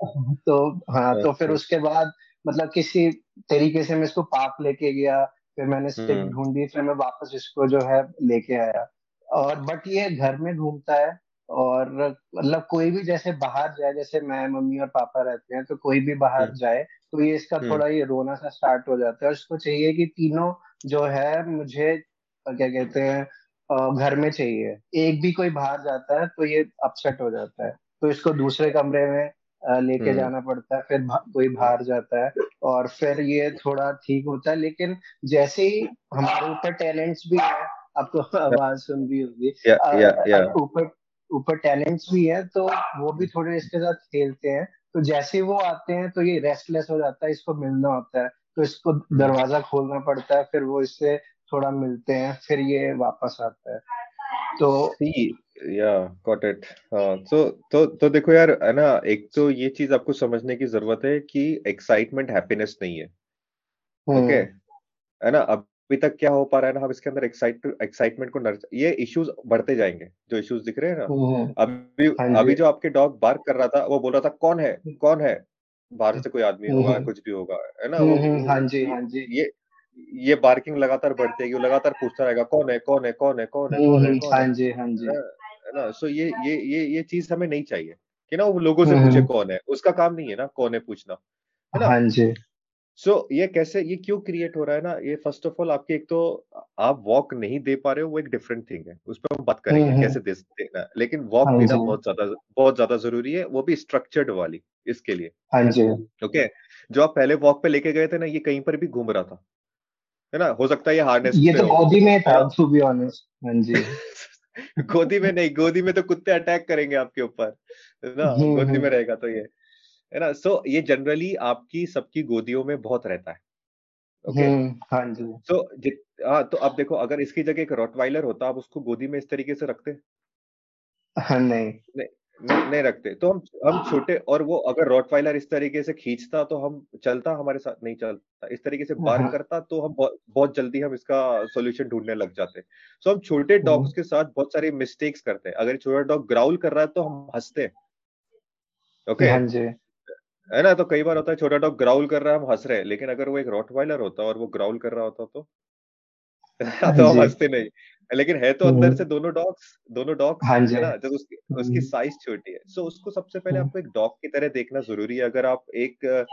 तो हाँ तो फिर उसके बाद मतलब किसी तरीके से मैं इसको पार्क लेके गया फिर मैंने स्टिक हम्म। ढूंढी फिर मैं वापस इसको जो है लेके आया और बट ये घर में घूमता है और मतलब कोई भी जैसे बाहर जाए जैसे मैं मम्मी और पापा रहते हैं तो कोई भी बाहर हम्म। जाए तो ये इसका हम्म। थोड़ा ये रोना सा स्टार्ट हो जाता है और इसको चाहिए कि तीनों जो है मुझे क्या कहते हैं घर में चाहिए एक भी कोई बाहर जाता है तो ये अपसेट हो जाता है तो इसको दूसरे कमरे में लेके। जाना पड़ता है फिर कोई बाहर जाता है और फिर ये थोड़ा ठीक होता है लेकिन जैसे ही हमारे ऊपर टैलेंट्स भी है आपको आवाज़ सुन भी होगी। ऊपर ऊपर टैलेंट्स भी है तो वो भी थोड़े इसके साथ खेलते हैं। तो जैसे वो आते हैं तो ये रेस्टलेस हो जाता है इसको मिलना होता है। तो इसको दरवाज़ा खोलना पड़ता है फिर वो इससे थोड़ा मिलते हैं फिर ये वापस आता है। तो सी या गॉट इट हाँ तो तो तो देखो यार है ना एक तो ये चीज़ आपको समझने की ज़रूरत है कि एक्साइटमेंट हैप्पीनेस नहीं है। Okay hmm. है ना अभी तक क्या हो पा रहा है ना हम इसके अंदर एक्साइट एक्साइटमेंट को नर ये इश्यूज़ बढ़ते जाएँगे जो इश्यूज़ दिख रहे हैं ना। हम्म। अभी हाँ अभी जो आपके डॉग बार्क कर रहा था वो बोल रहा था कौन है? कौन है? बाहर से कोई आदमी होगा हम्म। कुछ भी होगा है ना हाँ जी हाँ जी। ये ये बार्किंग लगातार बढ़ती है लगातार पूछता रहेगा कौन है कौन है कौन है कौन है हाँ जी हाँ जी। है ना? सो ये ये ये ये चीज़ हमें नहीं चाहिए कि ना वो लोगों से पूछे कौन है उसका काम नहीं है ना कौन है पूछना है ना? हाँ जी। सो so, ये कैसे ये क्यों क्रिएट हो रहा है ना? ये फ़र्स्ट ऑफ़ ऑल आपके एक तो आप वॉक नहीं दे पा रहे हो वो एक डिफरेंट थिंग है उस पर हम बात करेंगे कैसे दे देना लेकिन वॉक हाँ देना बहुत ज़्यादा बहुत ज़्यादा ज़रूरी है वो भी स्ट्रक्चर्ड वाली इसके लिए हाँ जी। ओके जो आप पहले वॉक पे लेके गए थे ना ये कहीं पर भी घूम रहा था। है ना? हो सकता है ये हार्नेस ये तो गोदी में था टू बी ऑनेस्ट हाँ जी गोदी में नहीं गोदी में तो कुत्ते अटैक करेंगे आपके ऊपर है ना? हम्म, गोदी में हम्म। रहेगा तो ये है ना? सो ये जनरली आपकी सबकी गोदियों में बहुत रहता है ओके हम्म, हाँ जी। सो हाँ तो अब देखो अगर इसकी जगह एक रॉटवाइलर होता आप उसको गोदी में इस तरीके से रखते? हाँ, नहीं। नहीं। नहीं, नहीं रखते। तो हम हम छोटे और वो अगर रॉटवाइलर इस तरीके से खींचता तो हम चलता हमारे साथ नहीं चलता। इस तरीके से बार हाँ। करता तो हम बहुत बहुत जल्दी हम इसका सॉल्यूशन ढूँढने लग जाते। सो हम छोटे डॉग्स के साथ बहुत सारे मिस्टेक्स करते हैं। अगर छोटा डॉग ग्राउल कर रहा है तो हम हँसते हैं। ओके हाँ जी। है ना? तो कई बार होता है छोटा डॉग ग्राउल कर रहा है हम हंस रहे हैं। लेकिन अगर वो एक रॉटवाइलर होता और वो ग्राउल कर रहा होता तो तो हम हँसते नहीं। लेकिन है तो अंदर हम्म। से दोनों डॉग्स दोनों डॉग्स हाँ है ना जब उसकी उसकी साइज़ हम्म। छोटी है। सो so, उसको सबसे पहले हम्म। आपको एक डॉग की तरह देखना ज़रूरी है। अगर आप एक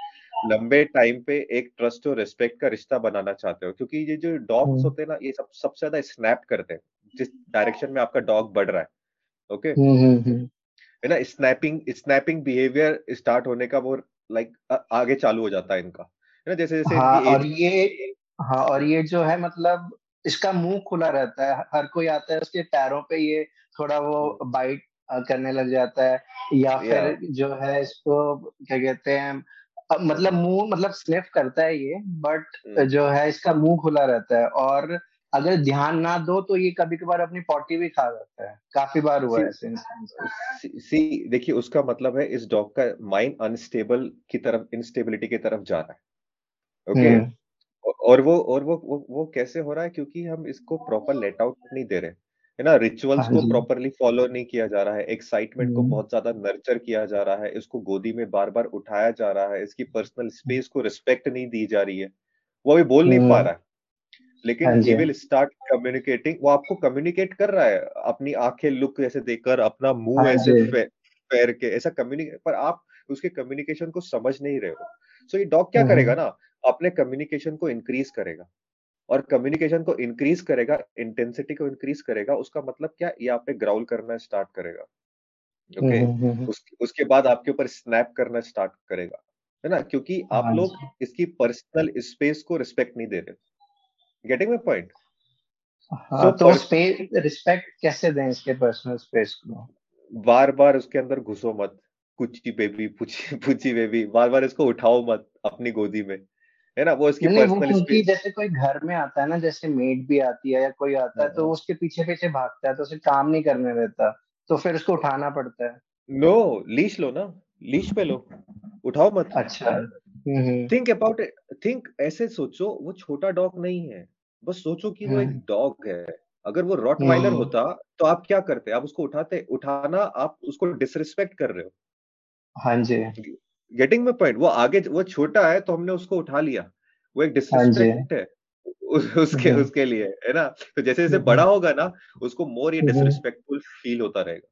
लंबे टाइम पे एक ट्रस्ट और रिस्पेक्ट का रिश्ता बनाना चाहते हो क्योंकि ये जो डॉग्स होते हैं ना ये सब सबसे ज़्यादा स्नैप करते हैं। जिस डायरेक्शन में आपका डॉग बढ़ रहा है ओके है ना स्नैपिंग स्नैपिंग बिहेवियर स्टार्ट होने का वो लाइक आगे चालू हो जाता है इनका। है ना जैसे जैसे हाँ और ये हाँ और ये जो है मतलब इसका मुँह खुला रहता है हर कोई आता है उसके पैरों पे ये थोड़ा वो बाइट। करने लग जाता है या फिर जो है इसको क्या कहते हैं मतलब मुँह मतलब स्निफ करता है ये बट हम्म। जो है इसका मुँह खुला रहता है और अगर ध्यान ना दो तो ये कभी कभार अपनी पॉटी भी खा जाता है काफ़ी बार हुआ है सी देखिए उसका मतलब है इस डॉग का माइंड अनस्टेबल की तरफ़ इनस्टेबिलिटी की तरफ़ जा रहा है ओके okay? और वो और वो वो, वो कैसे हो रहा है? क्योंकि हम इसको प्रॉपर लेट आउट नहीं दे रहे। है ना? रिचुअल्स हाँ को प्रॉपरली फॉलो नहीं किया जा रहा है। एक्साइटमेंट को बहुत ज़्यादा नर्चर किया जा रहा है। इसको गोदी में बार बार उठाया जा रहा है। इसकी पर्सनल स्पेस को रिस्पेक्ट नहीं दी जा रही है। वो अभी बोल नहीं पा रहा है। लेकिन ही विल स्टार्ट कम्युनिकेटिंग वो आपको कम्युनिकेट कर रहा है। अपनी आँखें लुक ऐसे देखकर अपना मुँह हाँ ऐसे पैर के ऐसा कम्युनिकेट पर आप उसके कम्युनिकेशन को समझ नहीं रहे हो। सो so ये डॉग क्या करेगा ना? अपने कम्युनिकेशन को इंक्रीज करेगा। और कम्युनिकेशन को इंक्रीज करेगा इंटेंसिटी को इंक्रीज करेगा उसका मतलब क्या? ये आप पे ग्राउल करना स्टार्ट करेगा। Okay okay? उस, उसके बाद आपके ऊपर स्नैप करना स्टार्ट करेगा। है ना? क्योंकि आप हाँ लोग इसकी पर्सनल स्पेस को रिस्पेक्ट नहीं दे रहे। गेटिंग माय पॉइंट हाँ, तो स्पेस रिस्पेक्ट कैसे दें इसके पर्सनल स्पेस को? बार बार उसके अंदर घुसो मत। कुची बेबी पुची पुची बेबी बार बार इसको उठाओ मत अपनी गोदी में। है ना वो इसकी पर्सनल स्पेस जैसे कोई घर में आता है ना जैसे मेड भी आती है या कोई आता है तो हाँ। उसके पीछे पीछे भागता है तो उसे काम नहीं करने देता तो फिर उसको उठाना पड़ता है। नो लीश लो ना लीश पे लो उठाओ मत। अच्छा थिंक अबाउट थिंक ऐसे सोचो वो छोटा डॉग नहीं है बस सोचो कि वो एक डॉग हम्म। है। अगर वो रॉट वाइलर हम्म। होता तो आप क्या करते? आप उसको उठाते उठाना आप उसको डिसरिस्पेक्ट कर रहे हो। हाँ जी। गेटिंग माई पॉइंट वो आगे वो छोटा है तो हमने उसको उठा लिया। वो एक डिसरिस्पेक्ट हाँ। है उस, उसके हम्म। उसके लिए है ना? तो जैसे जैसे बड़ा हम्म। होगा ना उसको मोर ये डिसरिस्पेक्टफुल फील होता रहेगा।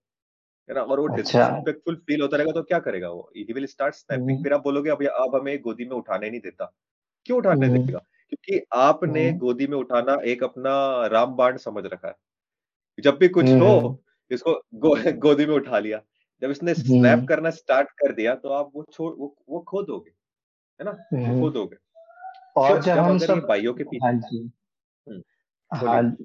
है ना? और वो डिसरिस्पेक्टफुल अच्छा। फील होता रहेगा तो क्या करेगा वो? ही विल स्टार्ट स्नैपिंग फिर आप बोलोगे अब अब हमें गोदी में उठाने नहीं देता। क्यों उठाने हम्म। देगा? क्योंकि आपने गोदी में उठाना एक अपना रामबाण समझ रखा है। जब भी कुछ हो इसको गो, गोदी में उठा लिया। जब इसने स्नैप करना स्टार्ट कर दिया तो आप वो छोड़ वो वो खो दोगे है ना? वो खो दोगे। और जब हम सब भाइयों के पीछे। हाँ जी। हाँ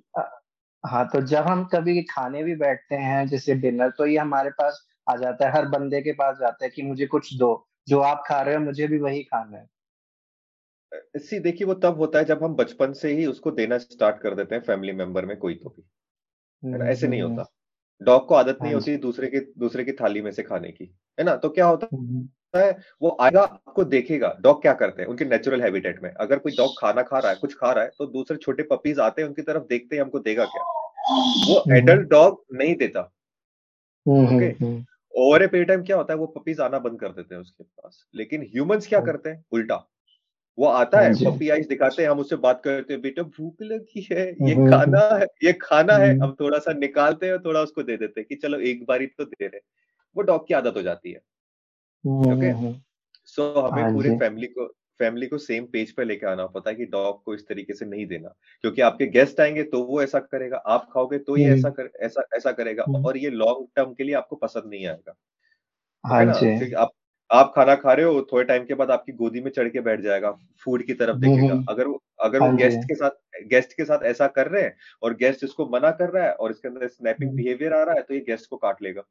हाँ तो जब हम कभी खाने भी बैठते हैं जैसे डिनर तो ये हमारे पास आ जाता है। हर बंदे के पास जाता है कि मुझे कुछ दो। जो आप खा रहे हो मुझे भी वही खाना है। सी देखिए वो तब होता है जब हम बचपन से ही उसको देना स्टार्ट कर देते हैं फैमिली मेंबर में कोई तो भी। ऐसे नहीं होता। डॉग को आदत नहीं हाँ होती दूसरे के दूसरे की थाली में से खाने की है ना? तो क्या होता है वो आएगा आपको देखेगा डॉग क्या करते हैं उनके नेचुरल हैबिटेट में। अगर कोई डॉग खाना खा रहा है कुछ खा रहा है तो दूसरे छोटे पपीज आते हैं उनकी तरफ़ देखते हैं हमको देगा क्या? वो एडल्ट डॉग नहीं देता। Okay over a period time क्या होता है वो पपीज आना बंद कर देते हैं उसके पास। लेकिन ह्यूमंस क्या करते हैं उल्टा। वो आता है पपी आइस दिखाते हैं हम उससे बात करते हैं बेटा भूख लगी है ये खाना है ये खाना है। हम थोड़ा सा निकालते हैं थोड़ा उसको दे देते हैं कि चलो एक बार तो दे रहे वो डॉग की आदत हो जाती है। ओके? सो so, हमें हाँ पूरे फैमिली को फैमिली को सेम पेज पे लेके आना पता है कि डॉग को इस तरीके से नहीं देना। क्योंकि आपके गेस्ट आएँगे तो वो ऐसा करेगा आप खाओगे तो ये ऐसा कर ऐसा ऐसा करेगा और ये लॉन्ग टर्म के लिए आपको पसंद नहीं आएगा। हाँ जी। आप आप खाना खा रहे हो थोड़े टाइम के बाद आपकी गोदी में चढ़ के बैठ जाएगा फ़ूड की तरफ़ देखेगा। अगर वो अगर वो गेस्ट हाँ। के साथ गेस्ट के साथ ऐसा कर रहे हैं और गेस्ट इसको मना कर रहा है और इसके अंदर स्नैपिंग बिहेवियर आ रहा है तो ये गेस्ट को काट लेगा।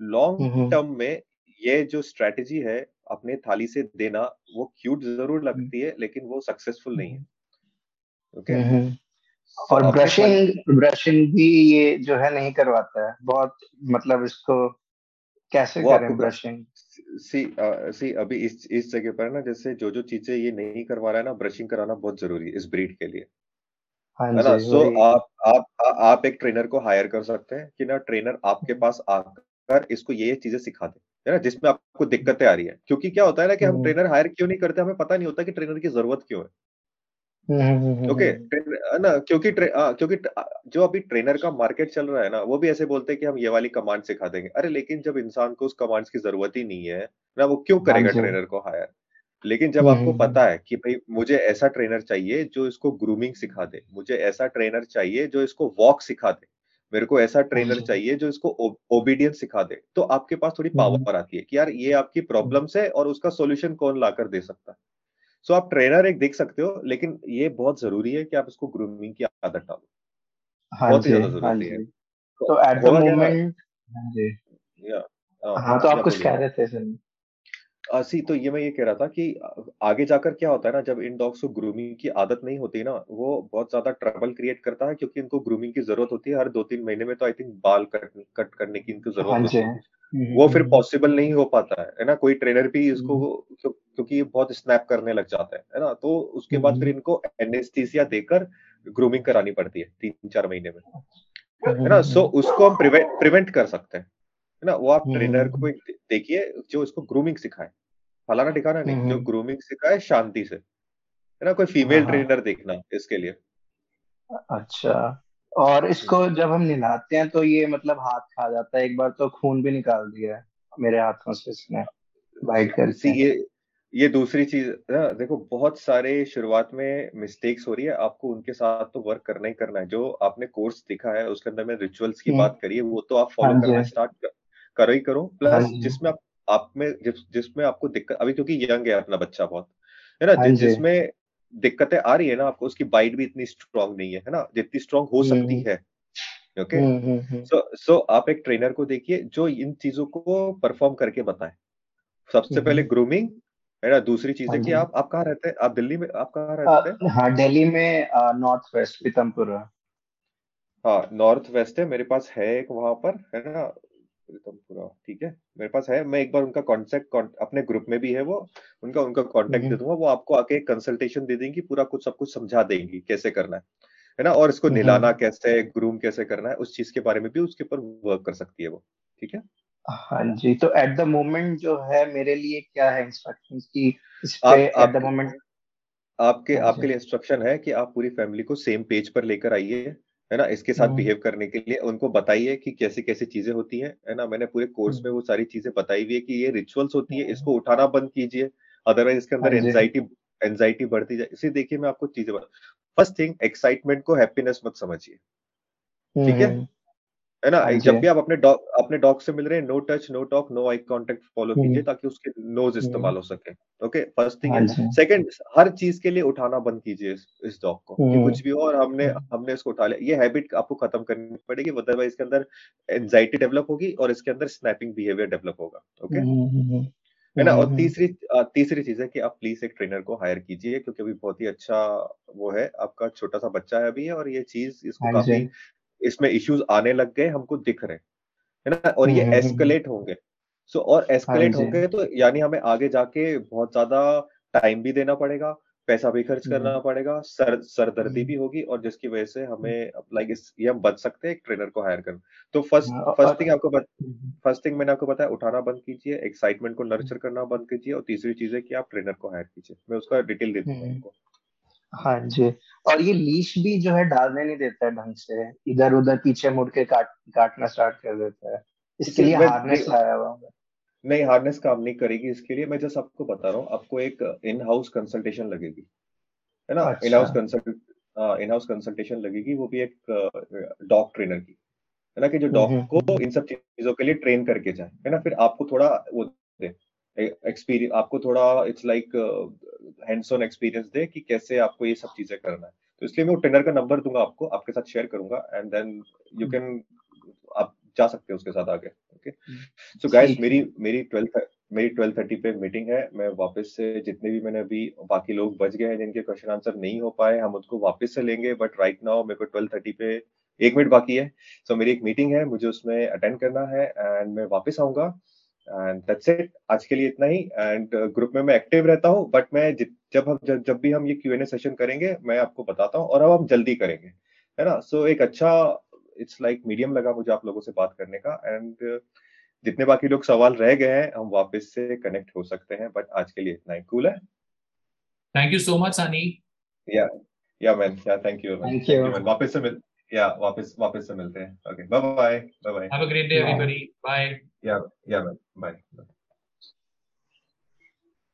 लॉन्ग टर्म में ये जो स्ट्रेटेजी है अपने थाली से देना वो क्यूट ज़रूर लगती है लेकिन वो सक्सेसफुल नहीं है। Okay okay? और ब्रशिंग ब्रशिंग भी ये जो है नहीं करवाता है। बहुत मतलब इसको कैसे करें ब्रशिंग सी आ, सी अभी इस इस जगह पर ना जैसे जो जो चीज़ें ये नहीं करवा रहा है ना ब्रशिंग कराना बहुत ज़रूरी है इस ब्रीड के लिए। हाँ है ना? सो आप आप आप एक ट्रेनर को हायर कर सकते हैं कि ना ट्रेनर आपके पास आकर इसको ये ये चीज़ें सिखा दे है ना? जिसमें आपको दिक्कतें आ रही है। क्योंकि क्या होता है ना कि हम ट्रेनर हायर क्यों नहीं करते? हमें पता नहीं होता कि ट्रेनर की ज़रूरत क्यों है। ओके ना क्योंकि आ, क्योंकि जो अभी ट्रेनर का मार्केट चल रहा है ना वो भी ऐसे बोलते हैं कि हम ये वाली कमांड सिखा देंगे। अरे लेकिन जब इंसान को उस कमांड्स की ज़रूरत ही नहीं है ना वो क्यों करेगा ट्रेनर को हायर? लेकिन जब आपको पता है कि भाई मुझे ऐसा ट्रेनर चाहिए जो इसको ग्रूमिंग सिखा दे मुझे ऐसा ट्रेनर चाहिए जो इसको वॉक सिखा दे मेरे को ऐसा ट्रेनर हाँ चाहिए जो इसको ओबीडियंस सिखा दे तो आपके पास थोड़ी पावर हम्म। आती है कि यार ये आपकी प्रॉब्लम्स है और उसका सॉल्यूशन कौन लाकर दे सकता है? सो आप ट्रेनर एक देख सकते हो लेकिन ये बहुत ज़रूरी है कि आप इसको ग्रूमिंग की आदत डालो। हाँ बहुत ही ज़्यादा हाँ ज़रूरी है तो एट द मोमेंट हाँ तो आप कुछ कह रहे थे सर? सी तो ये मैं ये कह रहा था कि आगे जाकर क्या होता है ना जब इन डॉग्स को ग्रूमिंग की आदत नहीं होती ना वो बहुत ज़्यादा ट्रबल क्रिएट करता है क्योंकि इनको ग्रूमिंग की ज़रूरत होती है हर दो तीन महीने में तो आई थिंक बाल कट कट करने की इनको ज़रूरत हाँ होती है। हम्म, वो फिर पॉसिबल हम्म, हम्म। नहीं हो पाता है है ना? कोई ट्रेनर भी इसको क्योंकि ये बहुत स्नैप करने लग जाता है है ना? तो उसके बाद फिर इनको एनेस्थीसिया देकर ग्रूमिंग करानी पड़ती है तीन चार महीने में है ना? सो उसको हम प्रिवेंट कर सकते हैं। है ना? वो आप ट्रेनर को देखिए जो इसको ग्रूमिंग सिखाए। फलाना ठिकाना नहीं जो ग्रूमिंग सिखाए शांति से। है ना? कोई फीमेल ट्रेनर हाँ। देखना इसके लिए। अच्छा। और इसको जब हम निलाते हैं तो ये मतलब हाथ खा जाता है? एक बार तो खून भी निकाल दिया है मेरे हाथों से इसने बाइट कर ये ये दूसरी चीज़ ना देखो बहुत सारे शुरुआत में मिस्टेक्स हो रही है। आपको उनके साथ तो वर्क करना ही करना है। जो आपने कोर्स दिखा है उसके अंदर में रिचुअल्स की बात करी है वो तो आप फॉलो हाँ करना स्टार्ट करो ही करो। प्लस हाँ जिसमें आप आप में जिस जिसमें आपको दिक्कत अभी क्योंकि यंग है अपना बच्चा बहुत है ना? हाँ जिसमें दिक्कतें आ रही है ना आपको उसकी बाइट भी इतनी स्ट्रांग नहीं है है ना? जितनी स्ट्रांग हो सकती हम्म। है ओके सो सो आप एक ट्रेनर को देखिए जो इन चीज़ों को परफॉर्म करके बताए। सबसे पहले ग्रूमिंग है ना? दूसरी चीज़ है हाँ कि आप आप कहाँ रहते हैं? आप दिल्ली में आप कहाँ रहते हैं? हाँ दिल्ली में नॉर्थ वेस्ट पीतमपुर। हाँ नॉर्थ वेस्ट है मेरे पास है एक वहाँ पर है ना? प्रीतमपुरा ठीक है? मेरे पास है मैं एक बार उनका कॉन्टेक्ट अपने ग्रुप में भी है वो उनका उनका कॉन्टेक्ट दे दूँगा वो आपको आके कंसल्टेशन दे देंगी पूरा कुछ सब कुछ समझा देंगी कैसे करना है। है ना? और इसको निलाना कैसे ग्रूम कैसे करना है उस चीज़ के बारे में भी उसके ऊपर वर्क कर सकती है वो। ठीक है? हाँ जी तो एट द मोमेंट जो है मेरे लिए क्या है इंस्ट्रक्शंस की इस पे एट द मोमेंट आपके आपके लिए इंस्ट्रक्शन है कि आप पूरी फैमिली को सेम पेज पर लेकर आइए। है ना इसके साथ बिहेव हम्म। करने के लिए उनको बताइए कि कैसी कैसी चीज़ें होती हैं है ना मैंने पूरे कोर्स हम्म। में वो सारी चीज़ें बताई हुई है कि ये रिचुअल्स होती है हम्म। इसको उठाना बंद कीजिए अदरवाइज़ इसके अंदर एंजाइटी हाँ एंजाइटी बढ़ती जाए इसे देखिए मैं आपको चीज़ें फ़र्स्ट थिंग एक्साइटमेंट को हैप्पीनेस मत समझिए ठीक है है ना? हाँ जब भी आप अपने डॉग अपने डॉग से मिल रहे हैं no touch no talk no eye contact follow कीजिए ताकि उसके नोज़ इस्तेमाल हो सके ओके? फ़र्स्ट थिंग है सेकंड हर चीज़ के लिए उठाना बंद कीजिए इस, इस डॉग को कि कुछ भी हो और हमने हमने इसको उठा लिया। ये हैबिट आपको खत्म करनी पड़ेगी अदरवाइज़ इसके अंदर एंजाइटी डेवलप होगी और इसके अंदर स्नैपिंग बिहेवियर डेवलप होगा ओके? है ना? और तीसरी तीसरी चीज़ है कि आप प्लीज़ एक ट्रेनर को हायर कीजिए क्योंकि अभी बहुत ही अच्छा वो है आपका छोटा सा बच्चा है अभी और ये चीज़ इसको हाँ काफ़ी इसमें इश्यूज़ आने लग गए हमको दिख रहे है ना? और ये एस्केलेट हम्म, हम्म, हम्म। होंगे। सो और एस्केलेट हाँ होंगे तो यानी हमें आगे जाके बहुत ज़्यादा टाइम भी देना पड़ेगा पैसा भी खर्च करना पड़ेगा सर सरदर्दी भी होगी और जिसकी वजह से हमें लाइक इस ये हम बच सकते हैं एक ट्रेनर को हायर कर तो फ़र्स्ट फ़र्स्ट थिंग आपको फ़र्स्ट थिंग मैंने आपको बताया उठाना बंद कीजिए एक्साइटमेंट को नर्चर करना बंद कीजिए और तीसरी चीज़ है कि आप ट्रेनर को हायर कीजिए। मैं उसका डिटेल दे दूँगा आपको। हाँ जी। और ये लीश भी जो है डालने नहीं देता है ढंग से। इधर उधर पीछे मुड़ के काट काटना स्टार्ट कर देता है। इसके लिए हार्नेस लाया हुआ हूँ नहीं हार्नेस काम नहीं करेगी इसके लिए। मैं जस्ट आपको बता रहा हूँ आपको एक इन हाउस कंसल्टेशन लगेगी। है ना? In house consult in house consultation लगेगी वो भी एक डॉग ट्रेनर की। है ना कि जो डॉग को इन सब चीज़ों के लिए ट्रेन करके जाए। है ना? फिर आपको थोड़ा वो दे। एक्सपीरियंस आपको थोड़ा it's like hands on experience दे कि कैसे आपको ये सब चीज़ें करना है। तो इसलिए मैं वो ट्रेनर का नंबर दूँगा आपको आपके साथ शेयर करूँगा एंड देन यू कैन आप जा सकते हैं उसके साथ आगे ओके सो गाइस मेरी मेरी ट्वेल्थ मेरी ट्वेल्व थर्टी पे मीटिंग है मैं वापस से जितने भी मैंने अभी बाकी लोग बच गए हैं जिनके क्वेश्चन आंसर नहीं हो पाए हम उसको वापस से लेंगे बट राइट नाउ मेरे को ट्वेल्व थर्टी पे एक मिनट बाकी है। सो so, मेरी एक मीटिंग है मुझे उसमें अटेंड करना है एंड मैं वापस आऊँगा। एंड दैट्स इट आज के लिए इतना ही. एंड ग्रुप uh, में मैं एक्टिव रहता हूँ बट मैं जब हम जब, जब भी हम ये क्यू एन ए सेशन करेंगे मैं आपको बताता हूँ और अब हम जल्दी करेंगे. है ना? सो so, एक अच्छा इट्स लाइक मीडियम लगा मुझे आप लोगों से बात करने का. एंड uh, जितने बाकी लोग सवाल रह गए हैं हम वापस से कनेक्ट हो सकते हैं बट आज के लिए इतना ही. कूल है? Thank you so much Sunny yeah yeah man या थैंक यू थैंक यू वापस से मिल या वापस वापस से मिलते हैं। Okay bye bye bye bye have a great day everybody bye yeah yeah bye bye